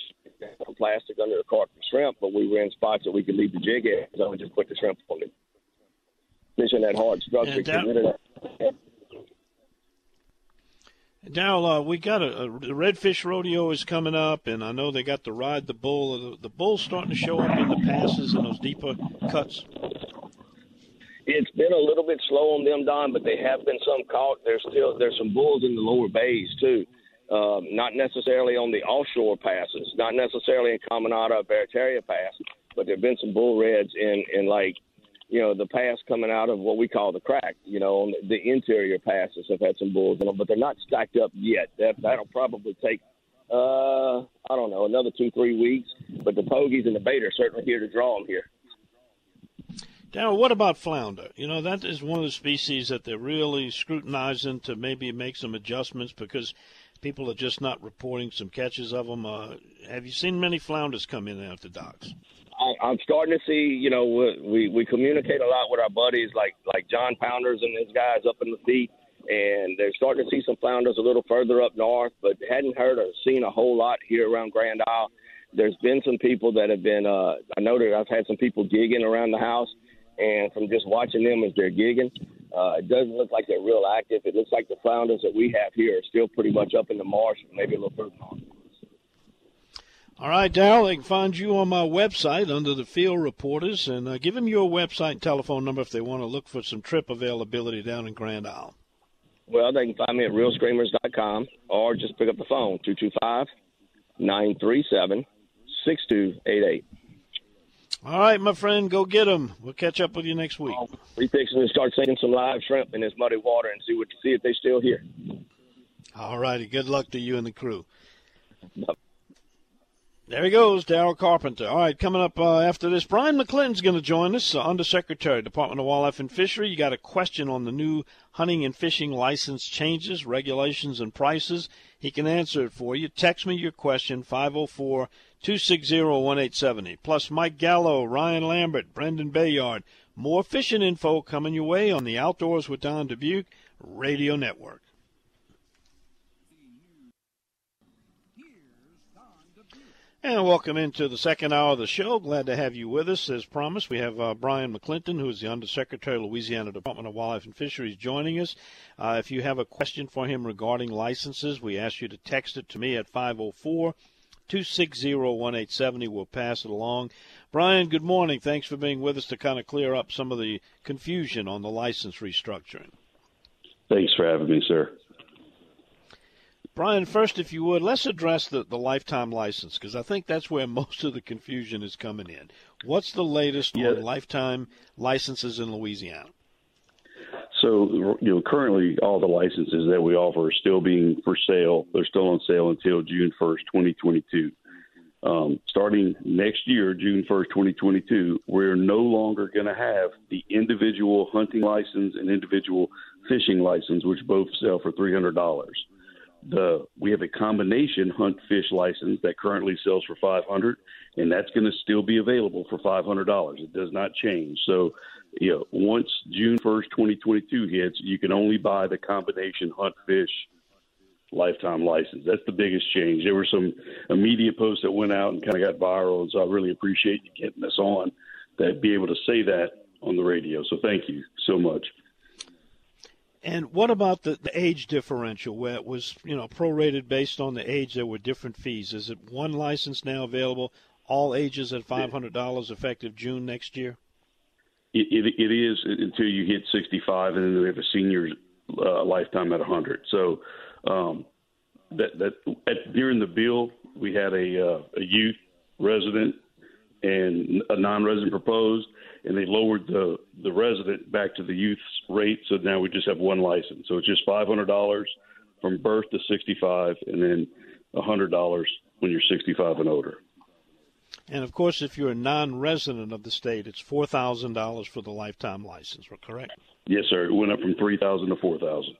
from plastic under the carp for shrimp, but we were in spots that we could leave the jig at, so we just put the shrimp on it. Fishing that hard structure. Daryl, Daryl uh, we got a, a the redfish rodeo is coming up, and I know they got the ride the bull. The, the bull's starting to show up in the passes and those deeper cuts. It's been a little bit slow on them, Don, but they have been some caught. There's still there's some bulls in the lower bays too. Um, not necessarily on the offshore passes, not necessarily in Caminada Barataria Pass, but there have been some bull reds in, in like, you know, the pass coming out of what we call the crack. You know, on the interior passes have had some bulls in them, but they're not stacked up yet. That that'll probably take, uh, I don't know, another two three weeks. But the pogies and the bait are certainly here to draw them here. Now, what about flounder? You know, that is one of the species that they're really scrutinizing to maybe make some adjustments because people are just not reporting some catches of them. Uh, have you seen many flounders come in out the docks? I, I'm starting to see. You know, we we communicate a lot with our buddies, like like John Pounders and his guys up in the feet, and they're starting to see some flounders a little further up north, but hadn't heard or seen a whole lot here around Grand Isle. There's been some people that have been. Uh, I know that I've had some people gigging around the house, and from just watching them as they're gigging, uh, it doesn't look like they're real active. It looks like the flounders that we have here are still pretty much up in the marsh, maybe a little further north. All right, Darrell, they can find you on my website under the field reporters, and uh, give them your website and telephone number if they want to look for some trip availability down in Grand Isle. Well, they can find me at reelscreamers.com or just pick up the phone, 225 937 6288. All right, my friend, go get them. We'll catch up with you next week. We fixing to start sinking some live shrimp in this muddy water and see what see if they're still here. All righty. Good luck to you and the crew. There he goes, Darrell Carpenter. All right, coming up uh, after this, Bryan McClinton's going to join us, uh, Undersecretary, Department of Wildlife and Fishery. You got a question on the new hunting and fishing license changes, regulations, and prices. He can answer it for you. Text me your question, 504 260 1870. Plus, Mike Gallo, Ryan Lambert, Brendan Bayard. More fishing info coming your way on the Outdoors with Don Dubuc Radio Network. And welcome into the second hour of the show. Glad to have you with us. As promised, we have uh, Bryan McClinton, who is the Undersecretary of Louisiana Department of Wildlife and Fisheries, joining us. Uh, if you have a question for him regarding licenses, we ask you to text it to me at 504 260 1870. We'll pass it along. Bryan, good morning. Thanks for being with us to kind of clear up some of the confusion on the license restructuring. Thanks for having me, sir. Bryan, first, if you would, let's address the, the lifetime license because I think that's where most of the confusion is coming in. What's the latest yeah. on lifetime licenses in Louisiana? So, you know, currently all the licenses that we offer are still being for sale. They're still on sale until June 1st, 2022. Um, starting next year, June 1st, 2022, we're no longer going to have the individual hunting license and individual fishing license, which both sell for $300 the we have a combination hunt fish license that currently sells for 500 and that's going to still be available for $500 it does not change. So you know once june 1st 2022 hits you can only buy the combination hunt fish lifetime license. That's the biggest change. There were some immediate posts that went out and kind of got viral and so i really appreciate you getting us on that be able to say that on the radio. So thank you so much and what about the, the age differential where it was, you know, prorated based on the age? There were different fees. Is it one license now available, all ages at five hundred dollars, effective June next year? It, it, it is until you hit sixty five, and then we have a senior uh, lifetime at hundred. So um, that that at, during the bill, we had a uh, a youth resident and a non-resident proposed, and they lowered the the resident back to the youth's rate. So now we just have one license. So it's just five hundred dollars from birth to sixty five, and then hundred dollars when you're sixty five and older. And of course, if you're a non-resident of the state, it's four thousand dollars for the lifetime license. Correct? Yes, sir. It went up from three thousand to four thousand.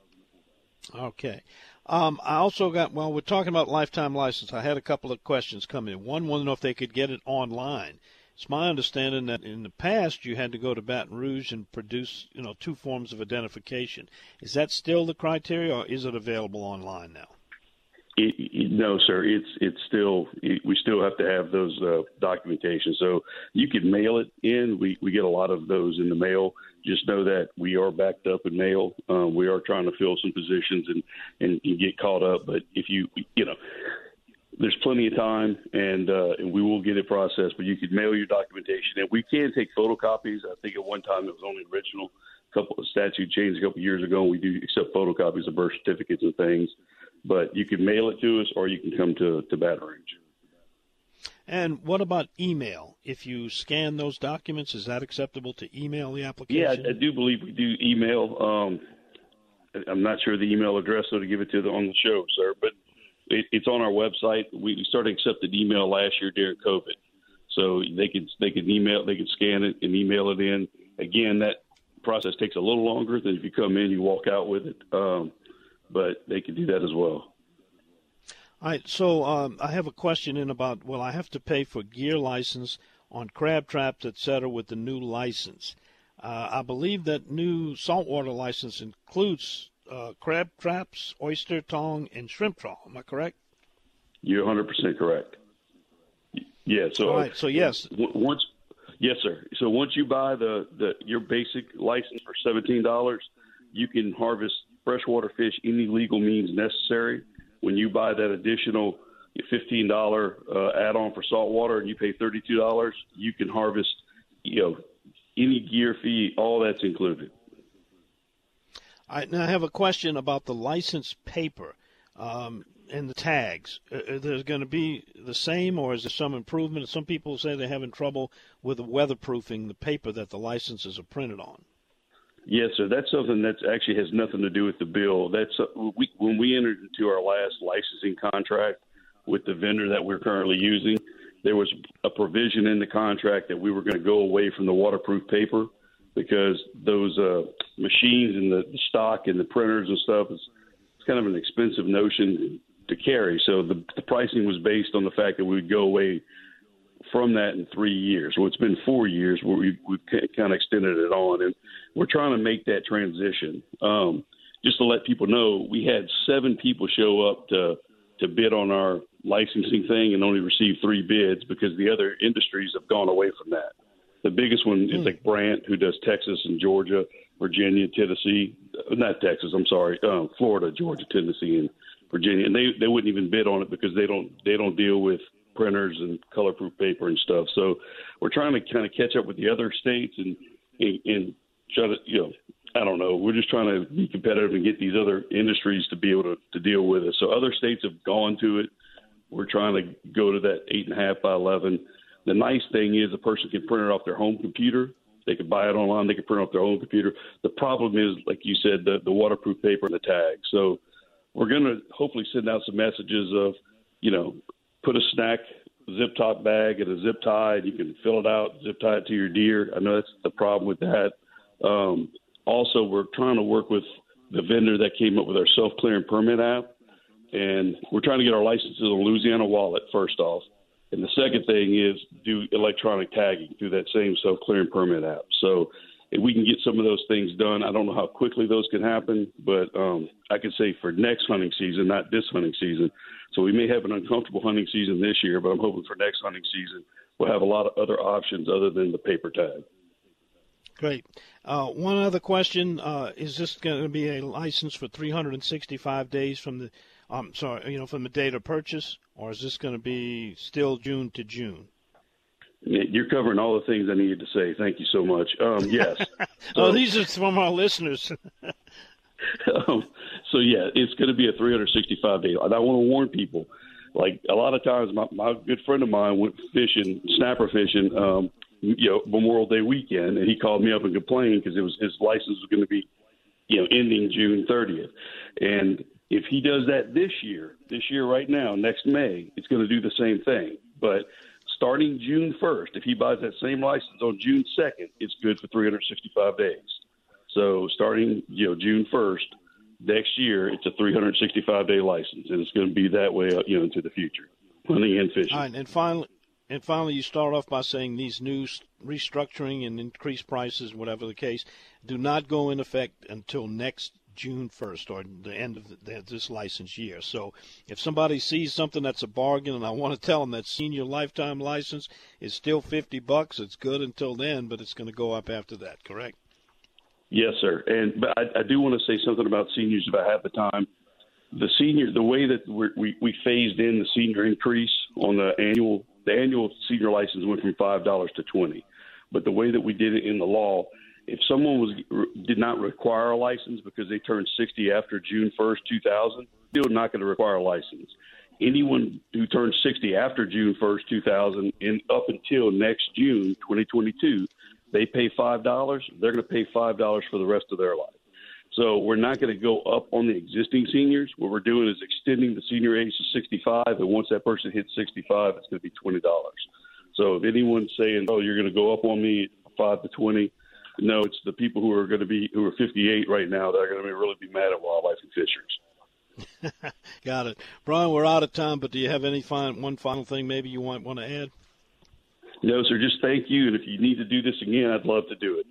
Okay. Um, I also got, well, we're talking about lifetime license. I had a couple of questions come in. One wanted to know if they could get it online. It's my understanding that in the past you had to go to Baton Rouge and produce, you know, two forms of identification. Is that still the criteria, or is it available online now? It, it, no, sir. It's it's still it, we still have to have those uh, documentation. So you can mail it in. We we get a lot of those in the mail. Just know that we are backed up in mail. Um, we are trying to fill some positions and, and and get caught up. But if you you know there's plenty of time, and uh, and we will get it processed. But you could mail your documentation, and we can take photocopies. I think at one time it was only original. A couple of statute changed a couple of years ago. And we do accept photocopies of birth certificates and things but you can mail it to us or you can come to, to Baton Rouge. And what about email? If you scan those documents, is that acceptable to email the application? Yeah, I, I do believe we do email. Um, I'm not sure the email address, so to give it to the, on the show, sir, but it, it's on our website. We started accepting email last year during COVID, so they could they could email, they could scan it and email it in. Again, that process takes a little longer than if you come in, you walk out with it. Um, but they can do that as well. All right. So um, I have a question in about. Well, I have to pay for gear license on crab traps, etc., with the new license. Uh, I believe that new saltwater license includes uh, crab traps, oyster tong, and shrimp trawl. Am I correct? You're 100% correct. Yeah. So, right. So yes, once, yes, sir. So once you buy the, the your basic license for seventeen dollars, you can harvest freshwater fish any legal means necessary. When you buy that additional fifteen dollar uh, add on for saltwater and you pay thirty two dollars, you can harvest, you know, any gear fee, all that's included. I now have a question about the license paper um, and the tags. Uh, there's going to be the same, or is there some improvement? Some people say they're having trouble with the weatherproofing the paper that the licenses are printed on. Yes, sir. That's something that actually has nothing to do with the bill. That's uh, we, when we entered into our last licensing contract with the vendor that we're currently using. There was a provision in the contract that we were going to go away from the waterproof paper because those uh, machines and the, stock and the printers and stuff is it's kind of an expensive notion to carry. So the, the pricing was based on the fact that we would go away from that in three years. Well, it's been four years where we, we've kind of extended it on, and we're trying to make that transition. Um, just to let people know, we had seven people show up to to bid on our licensing thing and only received three bids because the other industries have gone away from that. The biggest one is hmm. like Brandt, who does Texas and Georgia, Virginia, Tennessee, not Texas. I'm sorry, um, Florida, Georgia, Tennessee, and Virginia, and they they wouldn't even bid on it because they don't they don't deal with printers and colorproof paper and stuff. So we're trying to kind of catch up with the other states and and, and try to you know I don't know. We're just trying to be competitive and get these other industries to be able to, to deal with it. So other states have gone to it. We're trying to go to that eight and a half by eleven. The nice thing is a person can print it off their home computer. They can buy it online. They can print it off their own computer. The problem is, like you said, the, the waterproof paper and the tag. So we're going to hopefully send out some messages of, you know, put a snack zip top bag and a zip tie, and you can fill it out, zip tie it to your deer. I know that's the problem with that. Um, also, we're trying to work with the vendor that came up with our self clearing permit app, and we're trying to get our licenses on Louisiana Wallet first off. And the second thing is do electronic tagging through that same self clearing permit app. So if we can get some of those things done, I don't know how quickly those can happen, but um, I can say for next hunting season, not this hunting season. So we may have an uncomfortable hunting season this year, but I'm hoping for next hunting season we'll have a lot of other options other than the paper tag. Great. Uh, one other question: uh, Is this going to be a license for 365 days from the, um, sorry, you know, from the date of purchase, or is this going to be still June to June? You're covering all the things I needed to say. Thank you so much. Um, yes. so, oh, these are from our listeners. um, so yeah, it's going to be a 365 day. I want to warn people. Like a lot of times, my, my good friend of mine went fishing, snapper fishing. Um, you know Memorial Day weekend, and he called me up and complained because it was his license was going to be, you know, ending June 30th, and if he does that this year, this year right now, next May, it's going to do the same thing. But starting June 1st, if he buys that same license on June 2nd, it's good for 365 days. So starting, you know, June 1st next year, it's a 365 day license, and it's going to be that way, you know, into the future, hunting and fishing. All right, and finally, and finally, you start off by saying these new restructuring and increased prices, whatever the case, do not go in effect until next June 1st or the end of the, this license year. So if somebody sees something that's a bargain and I want to tell them that senior lifetime license is still 50 bucks, it's good until then, but it's going to go up after that, correct? Yes, sir. And but I, I do want to say something about seniors if I have the time. The senior, the way that we we phased in the senior increase on the annual the annual senior license went from five dollars to twenty, but the way that we did it in the law, if someone was did not require a license because they turned sixty after June first, two thousand, still not going to require a license. Anyone who turns sixty after June first, two thousand, and up until next June, twenty twenty two, they pay five dollars. They're going to pay five dollars for the rest of their life. So we're not going to go up on the existing seniors. What we're doing is extending the senior age to 65, and once that person hits 65, it's going to be twenty dollars. So if anyone's saying, "Oh, you're going to go up on me five to 20," no, it's the people who are going to be who are 58 right now that are going to be really be mad at wildlife and fisheries. Got it, Bryan. We're out of time, but do you have any fine, one final thing maybe you want want to add? No, sir. Just thank you, and if you need to do this again, I'd love to do it.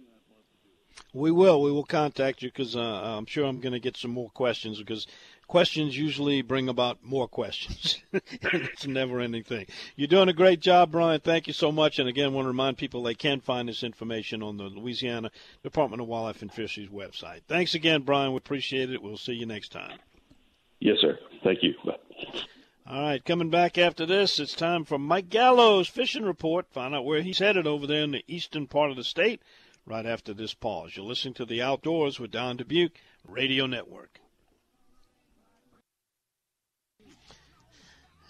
We will. We will contact you because uh, I'm sure I'm going to get some more questions because questions usually bring about more questions. it's a never ending thing. You're doing a great job, Bryan. Thank you so much. And again, want to remind people they can find this information on the Louisiana Department of Wildlife and Fisheries website. Thanks again, Bryan. We appreciate it. We'll see you next time. Yes, sir. Thank you. Bye. All right, coming back after this, it's time for Mike Gallo's fishing report. Find out where he's headed over there in the eastern part of the state right after this pause. You're listening to The Outdoors with Don Dubuc Radio Network.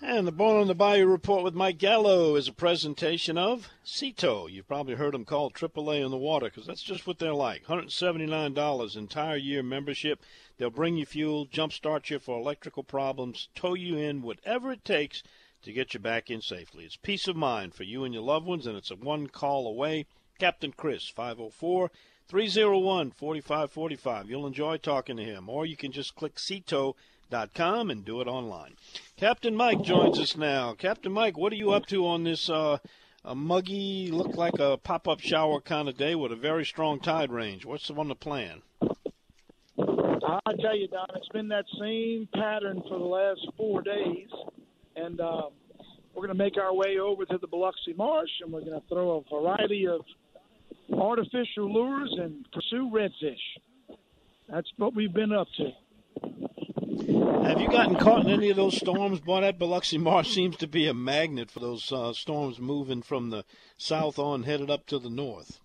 And the Born on the Bayou report with Mike Gallo is a presentation of Sea Tow. You've probably heard them called AAA in the water because that's just what they're like. $179 entire year membership. They'll bring you fuel, jumpstart you for electrical problems, tow you in, whatever it takes to get you back in safely. It's peace of mind for you and your loved ones, and it's a one call away. Captain Chris, 504 301 4545. You'll enjoy talking to him, or you can just click seatow.com and do it online. Captain Mike joins us now. Captain Mike, what are you up to on this uh, a muggy, look like a pop up shower kind of day with a very strong tide range? What's on the plan? I tell you, Don, it's been that same pattern for the last four days, and uh, we're going to make our way over to the Biloxi Marsh, and we're going to throw a variety of artificial lures and pursue redfish. That's what we've been up to. Have you gotten caught in any of those storms? That Biloxi Marsh seems to be a magnet for those uh, storms moving from the south on, headed up to the north.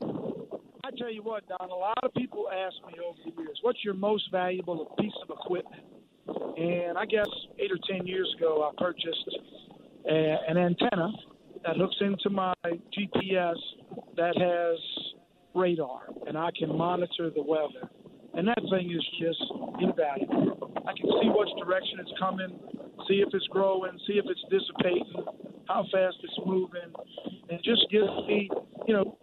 I tell you what, Don, a lot of people ask me over the years, what's your most valuable piece of equipment? And I guess eight or ten years ago, I purchased a, an antenna that hooks into my GPS that has radar, and I can monitor the weather. And that thing is just invaluable. I can see which direction it's coming, see if it's growing, see if it's dissipating, how fast it's moving, and just gives me, you know,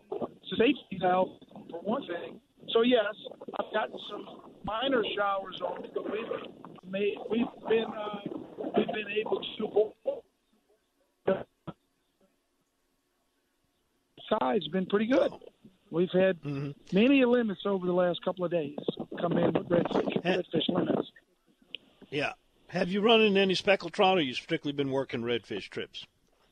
safety valve for one thing. So yes, I've gotten some minor showers on but we've made, we've been uh, we've been able to side's been pretty good. We've had mm-hmm. many limits over the last couple of days come in with redfish, redfish limits. Yeah. Have you run into any speckled trout, or you strictly been working redfish trips?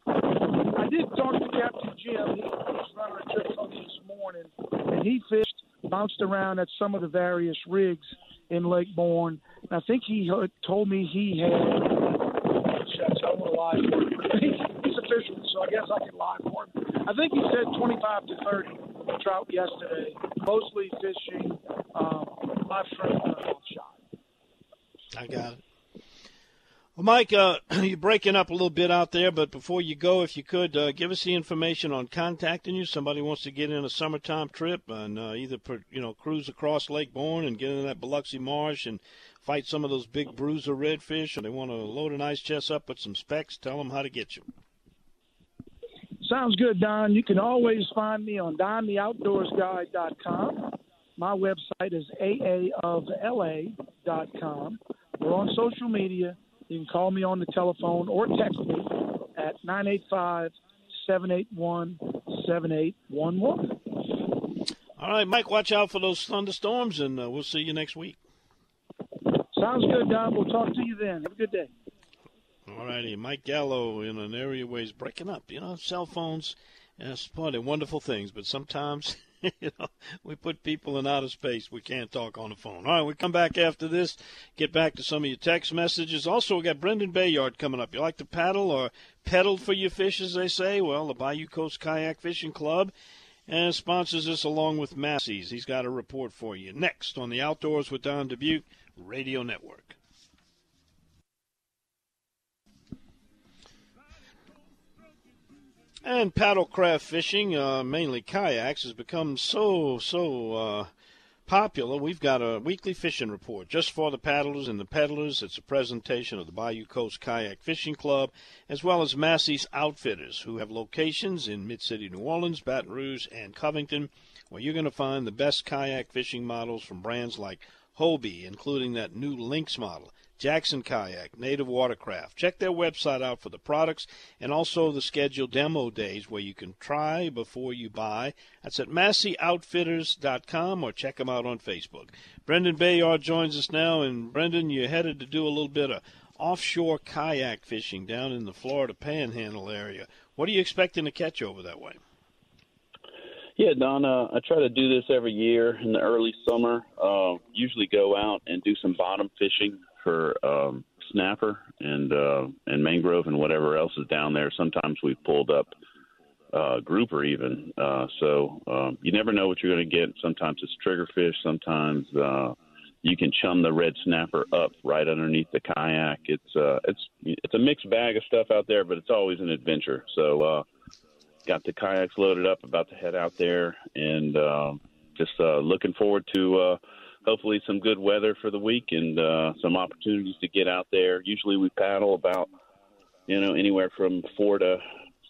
I did talk to Captain Jim. He was running a trip on this morning, and he fished, bounced around at some of the various rigs in Lake Borgne. And I think he told me he had. Shucks, I want to lie. He's official, so I guess I can lie for him. I think he said 25 to 30 trout yesterday, mostly fishing um, live shrimp shot. I got it. Well, Mike, uh, you're breaking up a little bit out there, but before you go, if you could uh, give us the information on contacting you. Somebody wants to get in a summertime trip and uh, either you know cruise across Lake Borgne and get in that Biloxi Marsh and fight some of those big bruiser redfish, or they want to load an ice chest up with some specks. Tell them how to get you. Sounds good, Don. You can always find me on dontheoutdoorsguide.com. My website is aaofla.com. We're on social media. You can call me on the telephone or text me at 985 781 7811. All right, Mike, watch out for those thunderstorms, and uh, we'll see you next week. Sounds good, Don. We'll talk to you then. Have a good day. All righty, Mike Gallo in an area where he's breaking up. You know, cell phones, yes, boy, they're wonderful things, but sometimes, you know, we put people in outer space. We can't talk on the phone. All right, we come back after this, get back to some of your text messages. Also, we got Brendan Bayard coming up. You like to paddle or pedal for your fish, as they say? Well, the Bayou Coast Kayak Fishing Club and sponsors us along with Massey's. He's got a report for you next on the Outdoors with Don Dubuc Radio Network. And paddlecraft fishing, uh, mainly kayaks, has become so, so uh, popular. We've got a weekly fishing report just for the paddlers and the peddlers. It's a presentation of the Bayou Coast Kayak Fishing Club, as well as Massey's Outfitters, who have locations in Mid City, New Orleans, Baton Rouge, and Covington, where you're going to find the best kayak fishing models from brands like Hobie, including that new Lynx model, Jackson Kayak, Native Watercraft. Check their website out for the products and also the scheduled demo days where you can try before you buy. That's at MasseyOutfitters.com or check them out on Facebook. Brendan Bayard joins us now, and Brendan, you're headed to do a little bit of offshore kayak fishing down in the Florida Panhandle area. What are you expecting to catch over that way? Yeah, Don, uh, I try to do this every year in the early summer. Uh, usually go out and do some bottom fishing for um, snapper and uh, and mangrove and whatever else is down there. Sometimes we've pulled up uh, grouper even. Uh, so um, you never know what you're going to get. Sometimes it's triggerfish. Sometimes uh, you can chum the red snapper up right underneath the kayak. It's uh, it's it's a mixed bag of stuff out there, but it's always an adventure. So uh, got the kayaks loaded up, about to head out there, and uh, just uh, looking forward to uh, hopefully some good weather for the week and uh, some opportunities to get out there. Usually we paddle about you know anywhere from four to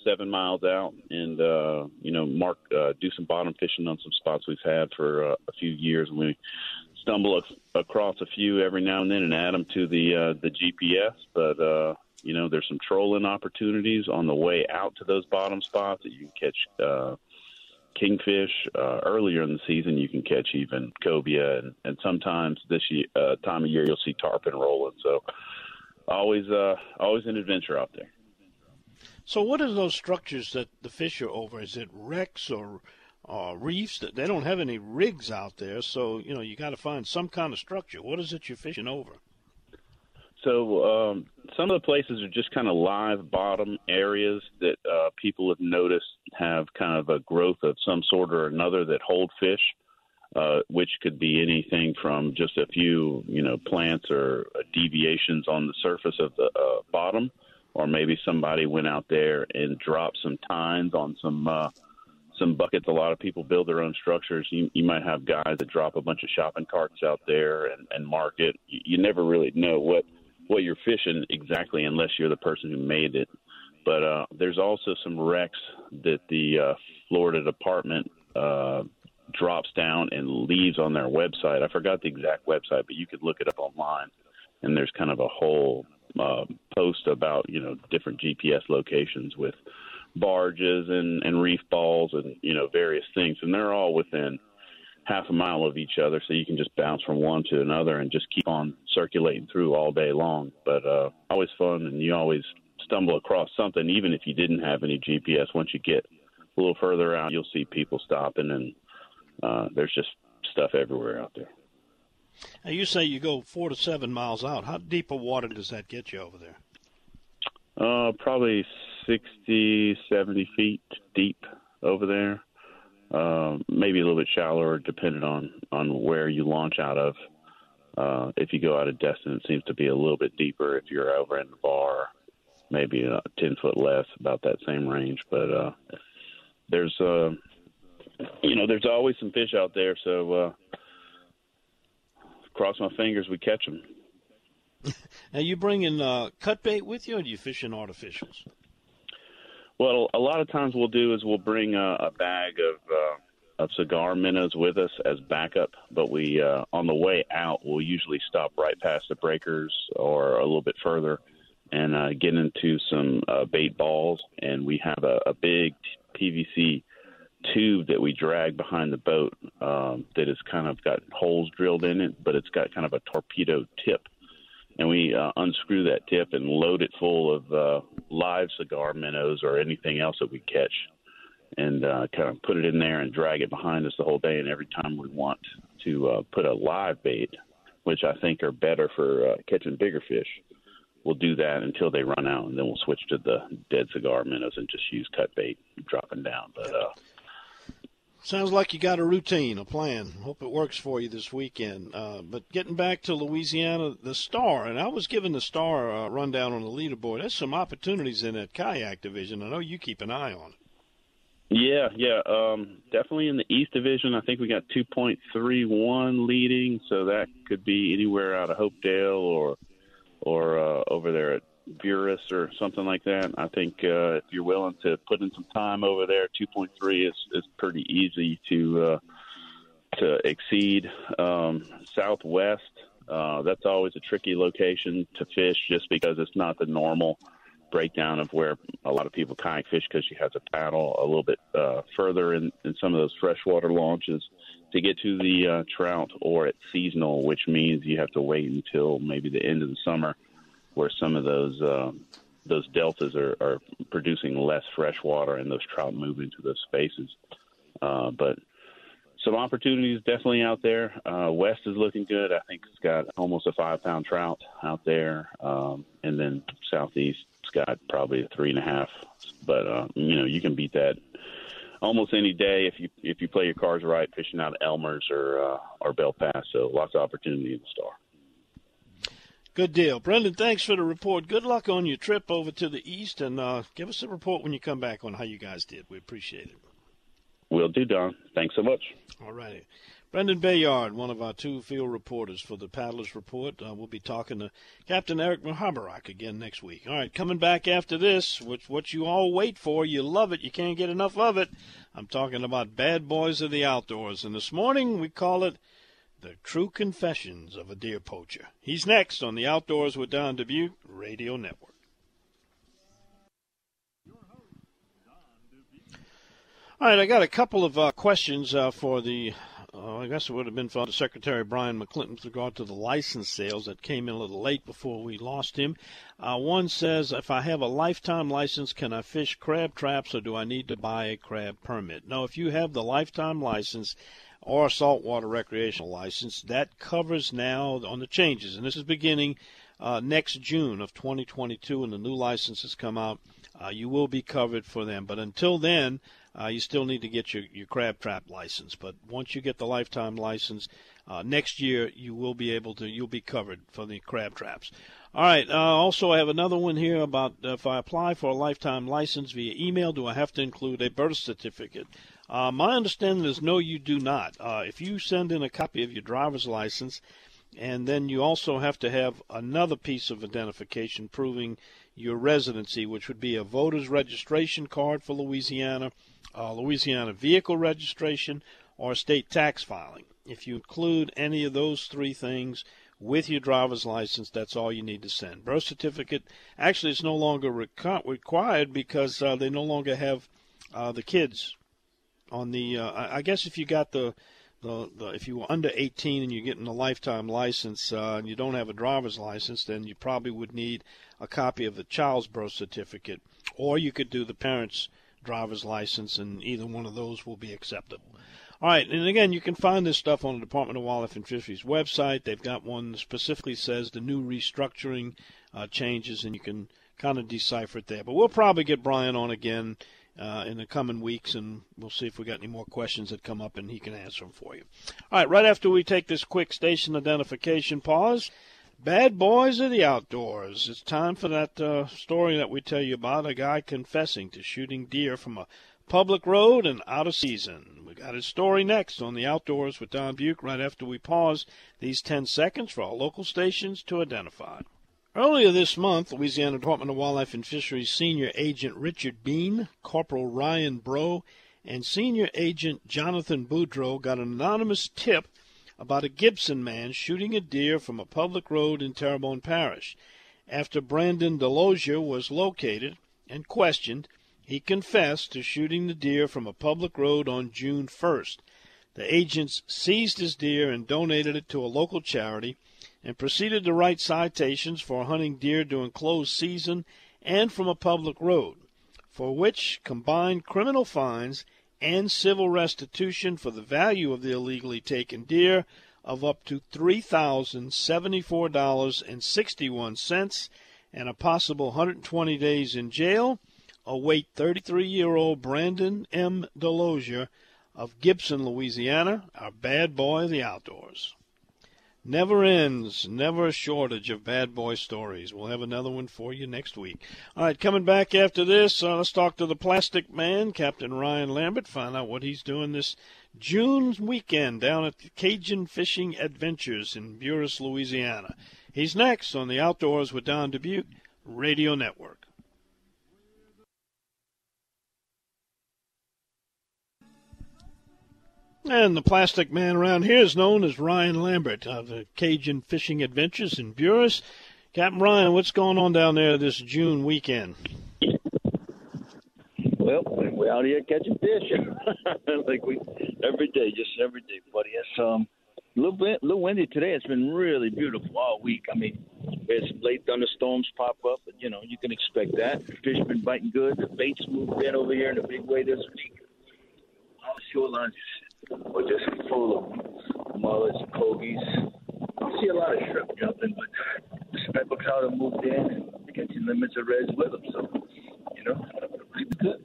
seven miles out, and uh, you know mark uh, do some bottom fishing on some spots we've had for uh, a few years, and we stumble ac- across a few every now and then and add them to the uh, the GPS. But uh, you know, there's some trolling opportunities on the way out to those bottom spots that you can catch uh, kingfish. Uh, earlier in the season, you can catch even cobia, and, and sometimes this year, uh, time of year you'll see tarpon rolling. So always, uh, always an adventure out there. So, what are those structures that the fish are over? Is it wrecks or uh, reefs? They don't have any rigs out there, so you know you got to find some kind of structure. What is it you're fishing over? So um, some of the places are just kind of live bottom areas that uh, people have noticed have kind of a growth of some sort or another that hold fish, uh, which could be anything from just a few, you know, plants or uh, deviations on the surface of the uh, bottom, or maybe somebody went out there and dropped some tines on some uh, some buckets. A lot of people build their own structures. You, you might have guys that drop a bunch of shopping carts out there and, and mark it. You, you never really know what what you're fishing exactly unless you're the person who made it. But uh, there's also some wrecks that the uh, Florida Department uh, drops down and leaves on their website. I forgot the exact website, but you could look it up online. And there's kind of a whole uh, post about you know different GPS locations with barges and, and reef balls and you know various things, and they're all within half a mile of each other, so you can just bounce from one to another and just keep on circulating through all day long. But uh, always fun, and you always stumble across something, even if you didn't have any GPS. Once you get a little further out, you'll see people stopping, and uh, there's just stuff everywhere out there. Now you say you go four to seven miles out. How deep of water does that get you over there? Uh, probably 60, 70 feet deep over there uh, maybe a little bit shallower, depending on on where you launch out of. Uh, if you go out of Destin, it seems to be a little bit deeper. If you're over in the bar, maybe a ten foot less, about that same range. But uh, there's, uh, you know, there's always some fish out there. So uh, cross my fingers, we catch them. now you bringing uh, cut bait with you, or do you fishing artificials? Well, a lot of times we'll do is we'll bring a, a bag of uh, of cigar minnows with us as backup, but we uh, on the way out we'll usually stop right past the breakers or a little bit further and uh, get into some uh, bait balls, and we have a, a big PVC tube that we drag behind the boat um, that has kind of got holes drilled in it, but it's got kind of a torpedo tip and we uh, unscrew that tip and load it full of uh, live cigar minnows or anything else that we catch, and uh, kind of put it in there and drag it behind us the whole day. And every time we want to uh, put a live bait, which I think are better for uh, catching bigger fish, we'll do that until they run out, and then we'll switch to the dead cigar minnows and just use cut bait dropping down. But uh, Sounds like you got a routine, a plan. Hope it works for you this weekend. Uh, but getting back to Louisiana, the Star, and I was given the Star uh, rundown on the leaderboard. There's some opportunities in that kayak division. I know you keep an eye on it. Yeah, yeah, um, definitely in the East Division. I think we got 2.31 leading, so that could be anywhere out of Hopedale or or uh, over there at Buras or something like that. I think uh, if you're willing to put in some time over there, 2.3 is is pretty easy to uh, to exceed. Um, Southwest, Uh, that's always a tricky location to fish just because it's not the normal breakdown of where a lot of people kayak fish because you have to paddle a little bit uh, further in, in some of those freshwater launches to get to the uh, trout or it's seasonal, which means you have to wait until maybe the end of the summer where some of those uh, those deltas are, are producing less fresh water and those trout move into those spaces. Uh, but some opportunities definitely out there. Uh, West is looking good. I think it's got almost a five pound trout out there. Um, and then Southeast, it's got probably a three and a half. But, uh, you know, you can beat that almost any day if you if you play your cards right, fishing out of Elmer's or uh, or Belle Pass. So lots of opportunity in the star. Good deal, Brendan. Thanks for the report. Good luck on your trip over to the east, and uh, give us a report when you come back on how you guys did. We appreciate it. Will do, Don. Thanks so much. All righty. Brendan Bayard, one of our two field reporters for the Paddlers Report. Uh, we'll be talking to Captain Eric Muhoberac again next week. All right, coming back after this, which what you all wait for, you love it, you can't get enough of it. I'm talking about Bad Boys of the Outdoors, and this morning we call it the True Confessions of a Deer Poacher. He's next on the Outdoors with Don Dubuc Radio Network. All right, I got a couple of uh, questions uh, for the, uh, I guess it would have been for the Secretary Bryan McClinton with regard to the license sales that came in a little late before we lost him. Uh, one says, if I have a lifetime license, can I fish crab traps or do I need to buy a crab permit? No, if you have the lifetime license, or saltwater recreational license. That covers now on the changes, and this is beginning uh, next June of 2022 when the new licenses come out. Uh, you will be covered for them, but until then, uh, you still need to get your, your crab trap license. But once you get the lifetime license, uh, next year you will be able to you'll be covered for the crab traps. All right. Uh, also, I have another one here about if I apply for a lifetime license via email, do I have to include a birth certificate? Uh, my understanding is no, you do not. Uh, if you send in a copy of your driver's license, and then you also have to have another piece of identification proving your residency, which would be a voter's registration card for Louisiana, uh, Louisiana vehicle registration, or state tax filing. If you include any of those three things with your driver's license, that's all you need to send. Birth certificate, actually, it's no longer required because uh, they no longer have uh, the kids on the. Uh, I guess if you got the, the, the if you were under 18 and you're getting a lifetime license uh, and you don't have a driver's license, then you probably would need a copy of the child's birth certificate, or you could do the parent's driver's license, and either one of those will be acceptable. All right, and again, you can find this stuff on the Department of Wildlife and Fisheries website. They've got one that specifically says the new restructuring uh, changes, and you can kind of decipher it there. But we'll probably get Bryan on again uh, in the coming weeks, and we'll see if we got any more questions that come up, and he can answer them for you. All right, right after we take this quick station identification pause, bad boys of the outdoors. It's time for that uh, story that we tell you about a guy confessing to shooting deer from a public road and out of season. We got his story next on the Outdoors with Don Buke. Right after we pause these 10 seconds for our local stations to identify. Earlier this month, Louisiana Department of Wildlife and Fisheries Senior Agent Richard Bean, Corporal Ryan Bro, and Senior Agent Jonathan Boudreau got an anonymous tip about a Gibson man shooting a deer from a public road in Terrebonne Parish. After Brandon Delosier was located and questioned, he confessed to shooting the deer from a public road on June 1st. The agents seized his deer and donated it to a local charity and proceeded to write citations for hunting deer during closed season and from a public road, for which combined criminal fines and civil restitution for the value of the illegally taken deer of up to $3,074.61 and a possible 120 days in jail await 33 year old Brandon M. Delosier of Gibson, Louisiana, our bad boy of the outdoors. Never ends, never a shortage of bad boy stories. We'll have another one for you next week. All right, coming back after this, uh, let's talk to the plastic man, Captain Ryan Lambert, find out what he's doing this June weekend down at Cajun Fishing Adventures in Buras, Louisiana. He's next on the Outdoors with Don Dubuc Radio Network. And the plastic man around here is known as Ryan Lambert of the Cajun Fishing Adventures in Buras. Captain Ryan, what's going on down there this June weekend? Well, we're out here catching fish, like we every day, just every day, buddy. It's um a little bit, little windy today. It's been really beautiful all week. I mean, we had some late thunderstorms pop up, but you know you can expect that. The fish been biting good. The baits moved in over here in a big way this week. All shorelines were just full of mullets and pogies. I see a lot of shrimp jumping, but the speckled trout have moved in and get catching limits of reds with them. So, you know, pretty good.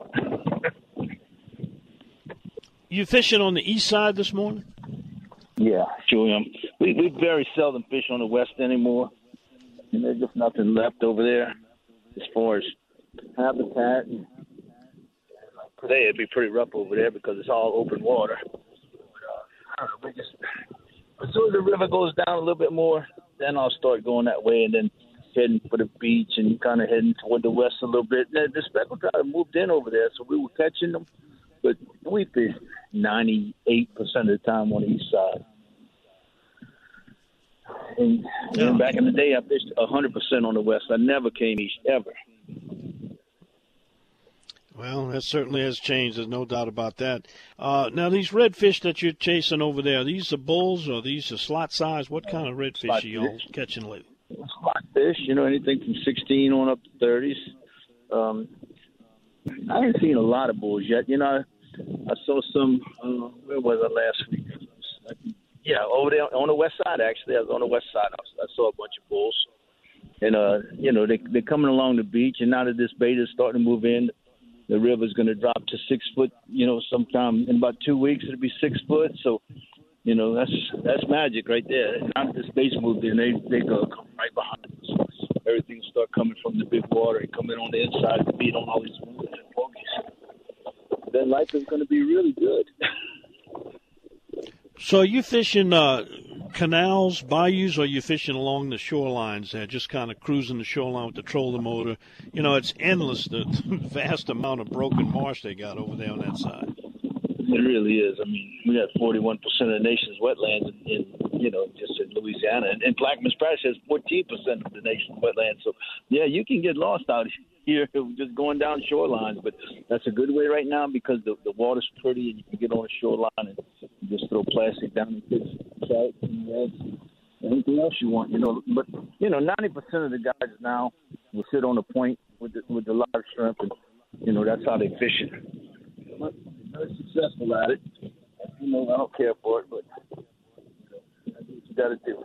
You fishing on the east side this morning? Yeah, am. We we very seldom fish on the west anymore, and there's just nothing left over there as far as habitat. And today it'd be pretty rough over there because it's all open water. But, I don't know, just as soon as the river goes down a little bit more, then I'll start going that way, and then heading for the beach and kind of heading toward the west a little bit. The, the speckled trout moved in over there, so we were catching them, but we fished 98% of the time on the east side. And, Yeah. and back in the day, I fished 100% on the west. I never came east ever. Well, that certainly has changed. There's no doubt about that. Uh, now, these redfish that you're chasing over there, these are bulls or these are slot size? What kind of redfish Slot are y'all catching lately? spot fish, you know, anything from 16 on up to 30s. Um, I haven't seen a lot of bulls yet. You know, I, I saw some, uh, where was I last week? Yeah, over there on the west side, actually. I was on the west side. I, I saw a bunch of bulls. And, uh, you know, they, they're coming along the beach, and now that this bait is starting to move in, the river's going to drop to six foot, you know, sometime in about two weeks, it'll be six foot. So, you know, that's that's magic right there. Now that this base moved in, they they go come right behind us. Everything start coming from the big water and coming on the inside to beat on all these movers and pogies. Then life is going to be really good. So, are you fishing uh, canals, bayous, or are you fishing along the shorelines there, just kind of cruising the shoreline with the trolling motor? You know, it's endless, the vast amount of broken marsh they got over there on that side. It really is. I mean, we got 41% of the nation's wetlands in, in you know, just in Louisiana. And, and Plaquemines Parish has 14% of the nation's wetlands. So, yeah, you can get lost out here just going down shorelines. But that's a good way right now because the, the water's pretty and you can get on the shoreline and just throw plastic down and fish trout and and anything else you want, you know. But, you know, 90% of the guys now will sit on the point with the, with the live shrimp and, you know, that's how they fish it very successful at it. You know, I don't care for it, but you know, you got to do.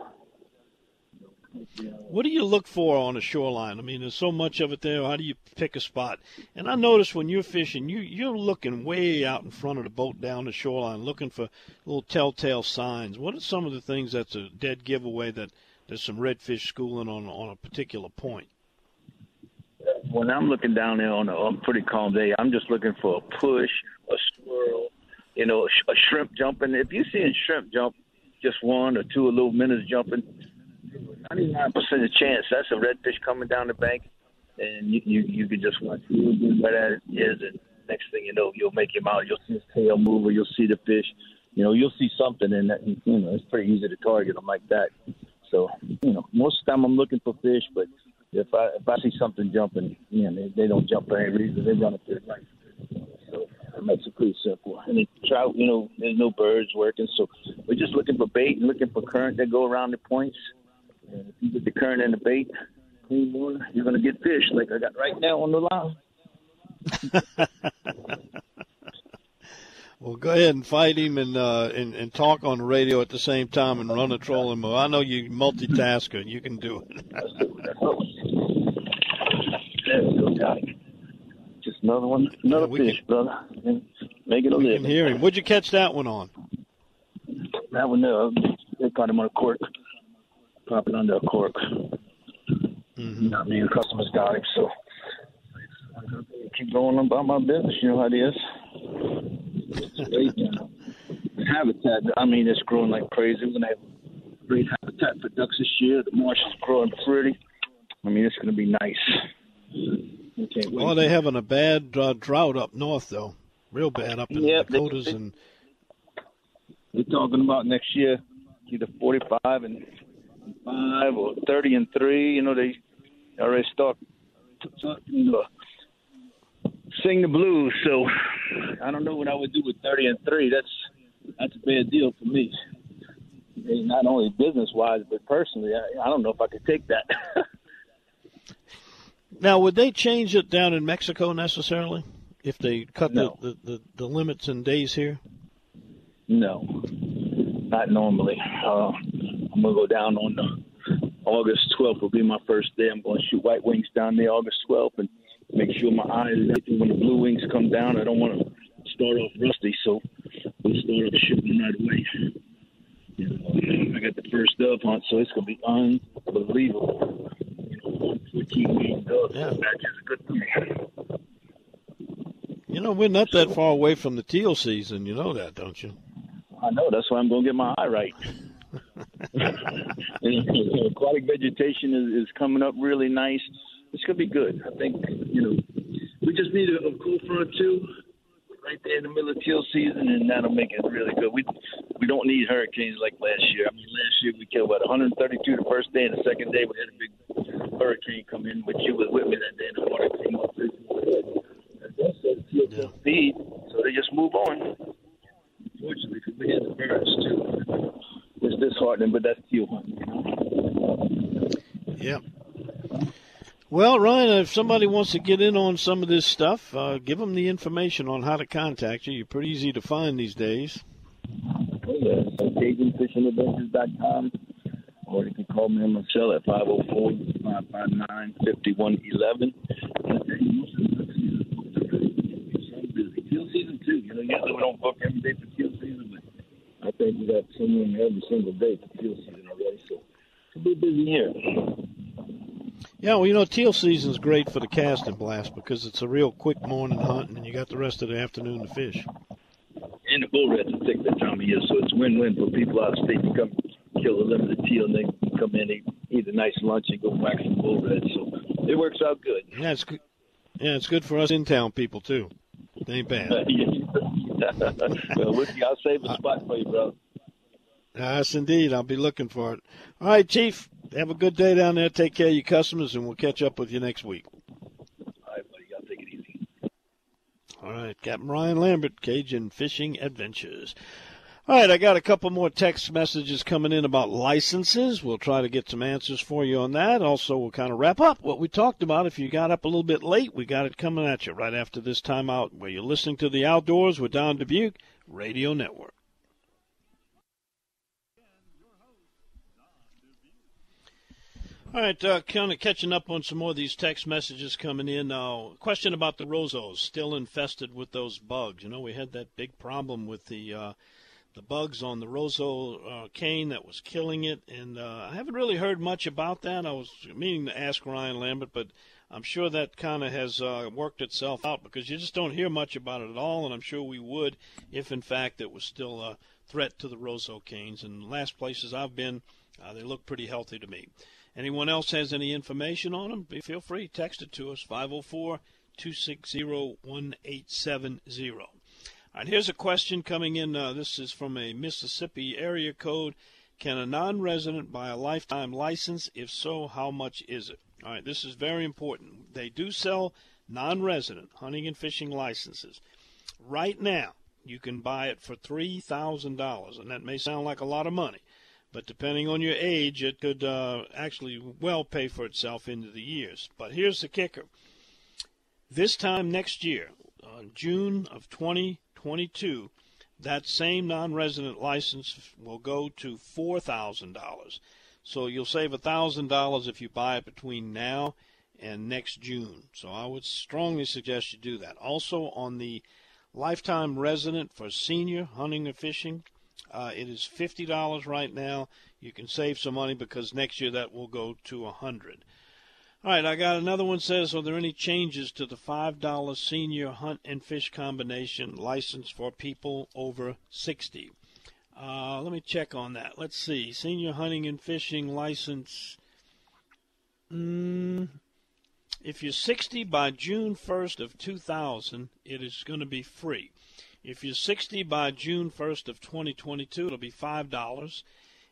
What do you look for on a shoreline? I mean, there's so much of it there. How do you pick a spot? And I notice when you're fishing, you you're looking way out in front of the boat down the shoreline, looking for little telltale signs. What are some of the things that's a dead giveaway that there's some redfish schooling on on a particular point? When I'm looking down there on a, on a pretty calm day, I'm just looking for a push, a swirl, you know, a, sh- a shrimp jumping. If you're seeing shrimp jump, just one or two little minutes jumping, 99% of chance that's a redfish coming down the bank, and you you, you can just watch real good right at it is, and next thing you know, you'll make him out. You'll see his tail move, or you'll see the fish. You know, you'll see something, and that, you know, it's pretty easy to target them like that. So, you know, most of the time I'm looking for fish, but if I if I see something jumping, you know, they, they don't jump for any reason. They run up there right. So that makes it pretty simple. And the trout, you know, there's no birds working, so we're just looking for bait and looking for current that go around the points. And if you get the current and the bait, clean water, you're gonna get fish like I got right now on the line. Well, go ahead and fight him and uh, and and talk on the radio at the same time and run a trolling motor. I know you multitasker. You can do it. Go, Johnny. Just another one, another Yeah, fish, brother. And make it a We living. can hear him. Where'd you catch that one on? That one there, they caught him on a cork. Pop it under a cork. Mm-hmm. Not me, the customers got him, so keep going about my business. You know how it is. It's great, you know. Habitat, I mean, it's growing like crazy. We're gonna have great habitat for ducks this year. The marsh is growing pretty. I mean, it's gonna be nice. We can't wait. Oh, they're having a bad uh, drought up north, though. Real bad up in Yeah, the they- Dakotas they- and we're talking about next year either 45 and five or 30 and three. You know, they already start, you uh, know, sing the blues. So I don't know what I would do with 30 and three. That's that's a bad deal for me. Not only business wise, but personally, I, I don't know if I could take that. now, would they change it down in Mexico necessarily if they cut no. the, the, the, the limits in days here? No, not normally. Uh, I'm gonna go down on the August 12th. Will be my first day. I'm to shoot White Wings down there August 12th and make sure my eyes everything when the Blue Wings come down. I don't want to start off rusty, so we'll start off shooting right away. You know, I got the first dove hunt, so it's gonna be unbelievable. You know, 14 million doves yeah. that is a good thing. You know, we're not that far away from the teal season. You know that, don't you? I know. That's why I'm going to get my eye right. aquatic vegetation is, is coming up really nice. It's going to be good. I think, you know, we just need a, a cool front too, right there in the middle of teal season, and that'll make it really good. We we don't need hurricanes like last year. I mean, last year we killed what 132 the first day, and the second day we had a big hurricane come in, but you was with me that day, and the water came up. Yeah. feed, so they just move on unfortunately, because we had the birds too. It's disheartening, but that's hunting. Yep. Well, Ryan, if somebody wants to get in on some of this stuff, uh, give them the information on how to contact you. You're pretty easy to find these days. Oh, yeah. So CajunFishingAdventures.com, or you can call me on my cell at 504 559 5111. Teal season, too. You know, usually we don't book every day for teal season, but I think we got someone every single day for teal season already. So it's a bit busy here. Yeah, well, you know, teal season's great for the cast and blast because it's a real quick morning hunt, and you got the rest of the afternoon to fish. And the bull reds will take that time of year, so it's win-win for people out of state to come kill a limited teal, and they come in, they eat a nice lunch, and go whack some bull reds. So it works out good. Yeah, it's good. Yeah, it's good for us in-town people too. It ain't bad. well, Whiskey, I'll save a spot for you, bro. Yes, indeed. I'll be looking for it. All right, Chief. Have a good day down there. Take care of your customers, and we'll catch up with you next week. All right, buddy. I'll take it easy. All right, Captain Ryan Lambert, Cajun Fishing Adventures. All right, I got a couple more text messages coming in about licenses. We'll try to get some answers for you on that. Also, we'll kind of wrap up what we talked about. If you got up a little bit late, we got it coming at you right after this time out where you're listening to The Outdoors with Don Dubuc Radio Network. All right, uh, kind of catching up on some more of these text messages coming in. Uh, question about the roseaus still infested with those bugs. You know, we had that big problem with the uh, the bugs on the roseau uh, cane that was killing it, and uh, I haven't really heard much about that. I was meaning to ask Ryan Lambert, but I'm sure that kind of has uh, worked itself out because you just don't hear much about it at all, and I'm sure we would if, in fact, it was still a threat to the roseau canes. And the last places I've been, uh, they look pretty healthy to me. Anyone else has any information on them? Feel free, text it to us, 504 260 1870. Right, here's a question coming in. Uh, this is from a Mississippi area code. Can a non resident buy a lifetime license? If so, how much is it? All right, this is very important. They do sell non resident hunting and fishing licenses. Right now, you can buy it for $3,000, and that may sound like a lot of money. But depending on your age, it could uh, actually well pay for itself into the years. But here's the kicker. This time next year, on June of 2022, that same non-resident license will go to $4,000. So you'll save $1,000 if you buy it between now and next June. So I would strongly suggest you do that. Also on the lifetime resident for senior hunting or fishing, uh, it is fifty dollars right now. You can save some money because next year that will go to a hundred. All right, I got another one. Says, are there any changes to the five dollar senior hunt and fish combination license for people over sixty? Uh, let me check on that. Let's see. Senior hunting and fishing license. Mm, if you're 60 by June 1st of 2000, it is going to be free. If you're 60 by June 1st of 2022, it'll be $5.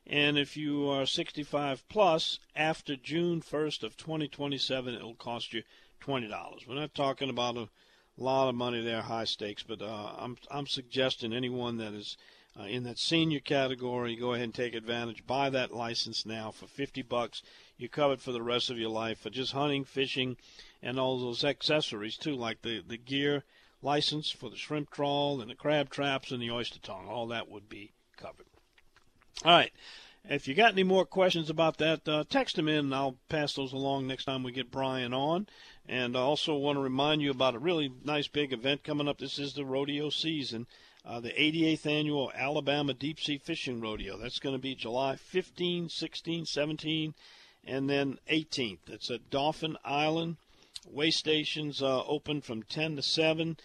And if you are 65 plus after June 1st of 2027, it'll cost you $20. We're not talking about a lot of money there, high stakes, but uh, I'm I'm suggesting anyone that is uh, in that senior category, go ahead and take advantage. Buy that license now for 50 bucks. You're covered for the rest of your life for just hunting, fishing, and all those accessories too, like the the gear license for the shrimp trawl and the crab traps and the oyster tongue. All that would be covered. All right. If you got any more questions about that, uh, text them in, and I'll pass those along next time we get Bryan on. And I also want to remind you about a really nice big event coming up. This is the rodeo season, uh, the 88th annual Alabama Deep Sea Fishing Rodeo. That's going to be July 15, 16, 17, and then 18th. It's at Dauphin Island. Way stations uh, open from 10 to 7.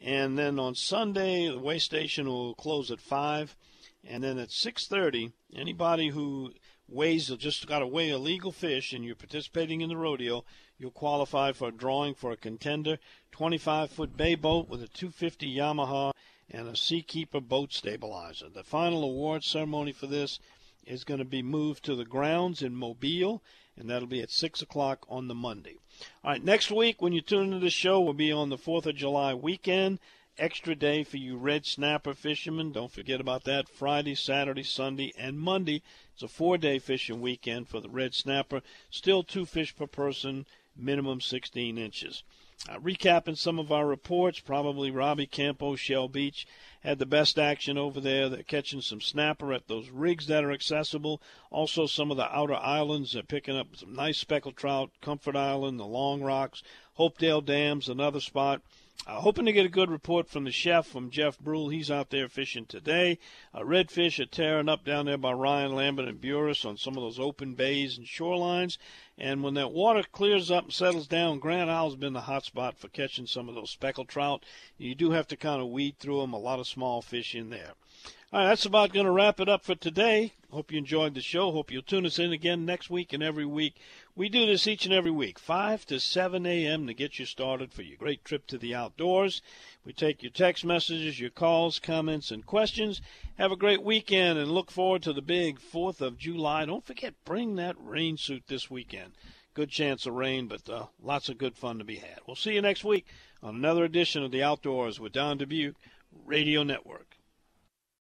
And then on Sunday, the way station will close at 5. And then at 6:30, anybody who weighs or just got to weigh a legal fish and you're participating in the rodeo, you'll qualify for a drawing for a contender 25 foot bay boat with a 250 Yamaha and a Seakeeper boat stabilizer. The final award ceremony for this is going to be moved to the grounds in Mobile, and that'll be at 6 o'clock on the Monday. All right, next week when you tune into the show, we'll be on the 4th of July weekend extra day for you red snapper fishermen. Don't forget about that. Friday, Saturday, Sunday, and Monday. It's a four day fishing weekend for the red snapper. Still two fish per person, minimum 16 inches. Uh, recapping some of our reports, probably Robbie Campo, Shell Beach had the best action over there. They're catching some snapper at those rigs that are accessible. Also, some of the outer islands are picking up some nice speckled trout. Comfort Island, the Long Rocks, Hopedale Dams, another spot. Uh, hoping to get a good report from the chef, from Jeff Brule. He's out there fishing today. Uh, redfish are tearing up down there by Ryan Lambert and Buras on some of those open bays and shorelines. And when that water clears up and settles down, Grand Isle's been the hot spot for catching some of those speckled trout. You do have to kind of weed through them. A lot of small fish in there. All right, that's about going to wrap it up for today. Hope you enjoyed the show. Hope you'll tune us in again next week and every week. We do this each and every week, 5 to 7 a.m. to get you started for your great trip to the outdoors. We take your text messages, your calls, comments, and questions. Have a great weekend and look forward to the big 4th of July. Don't forget, bring that rain suit this weekend. Good chance of rain, but uh, lots of good fun to be had. We'll see you next week on another edition of the Outdoors with Don Dubuc Radio Network.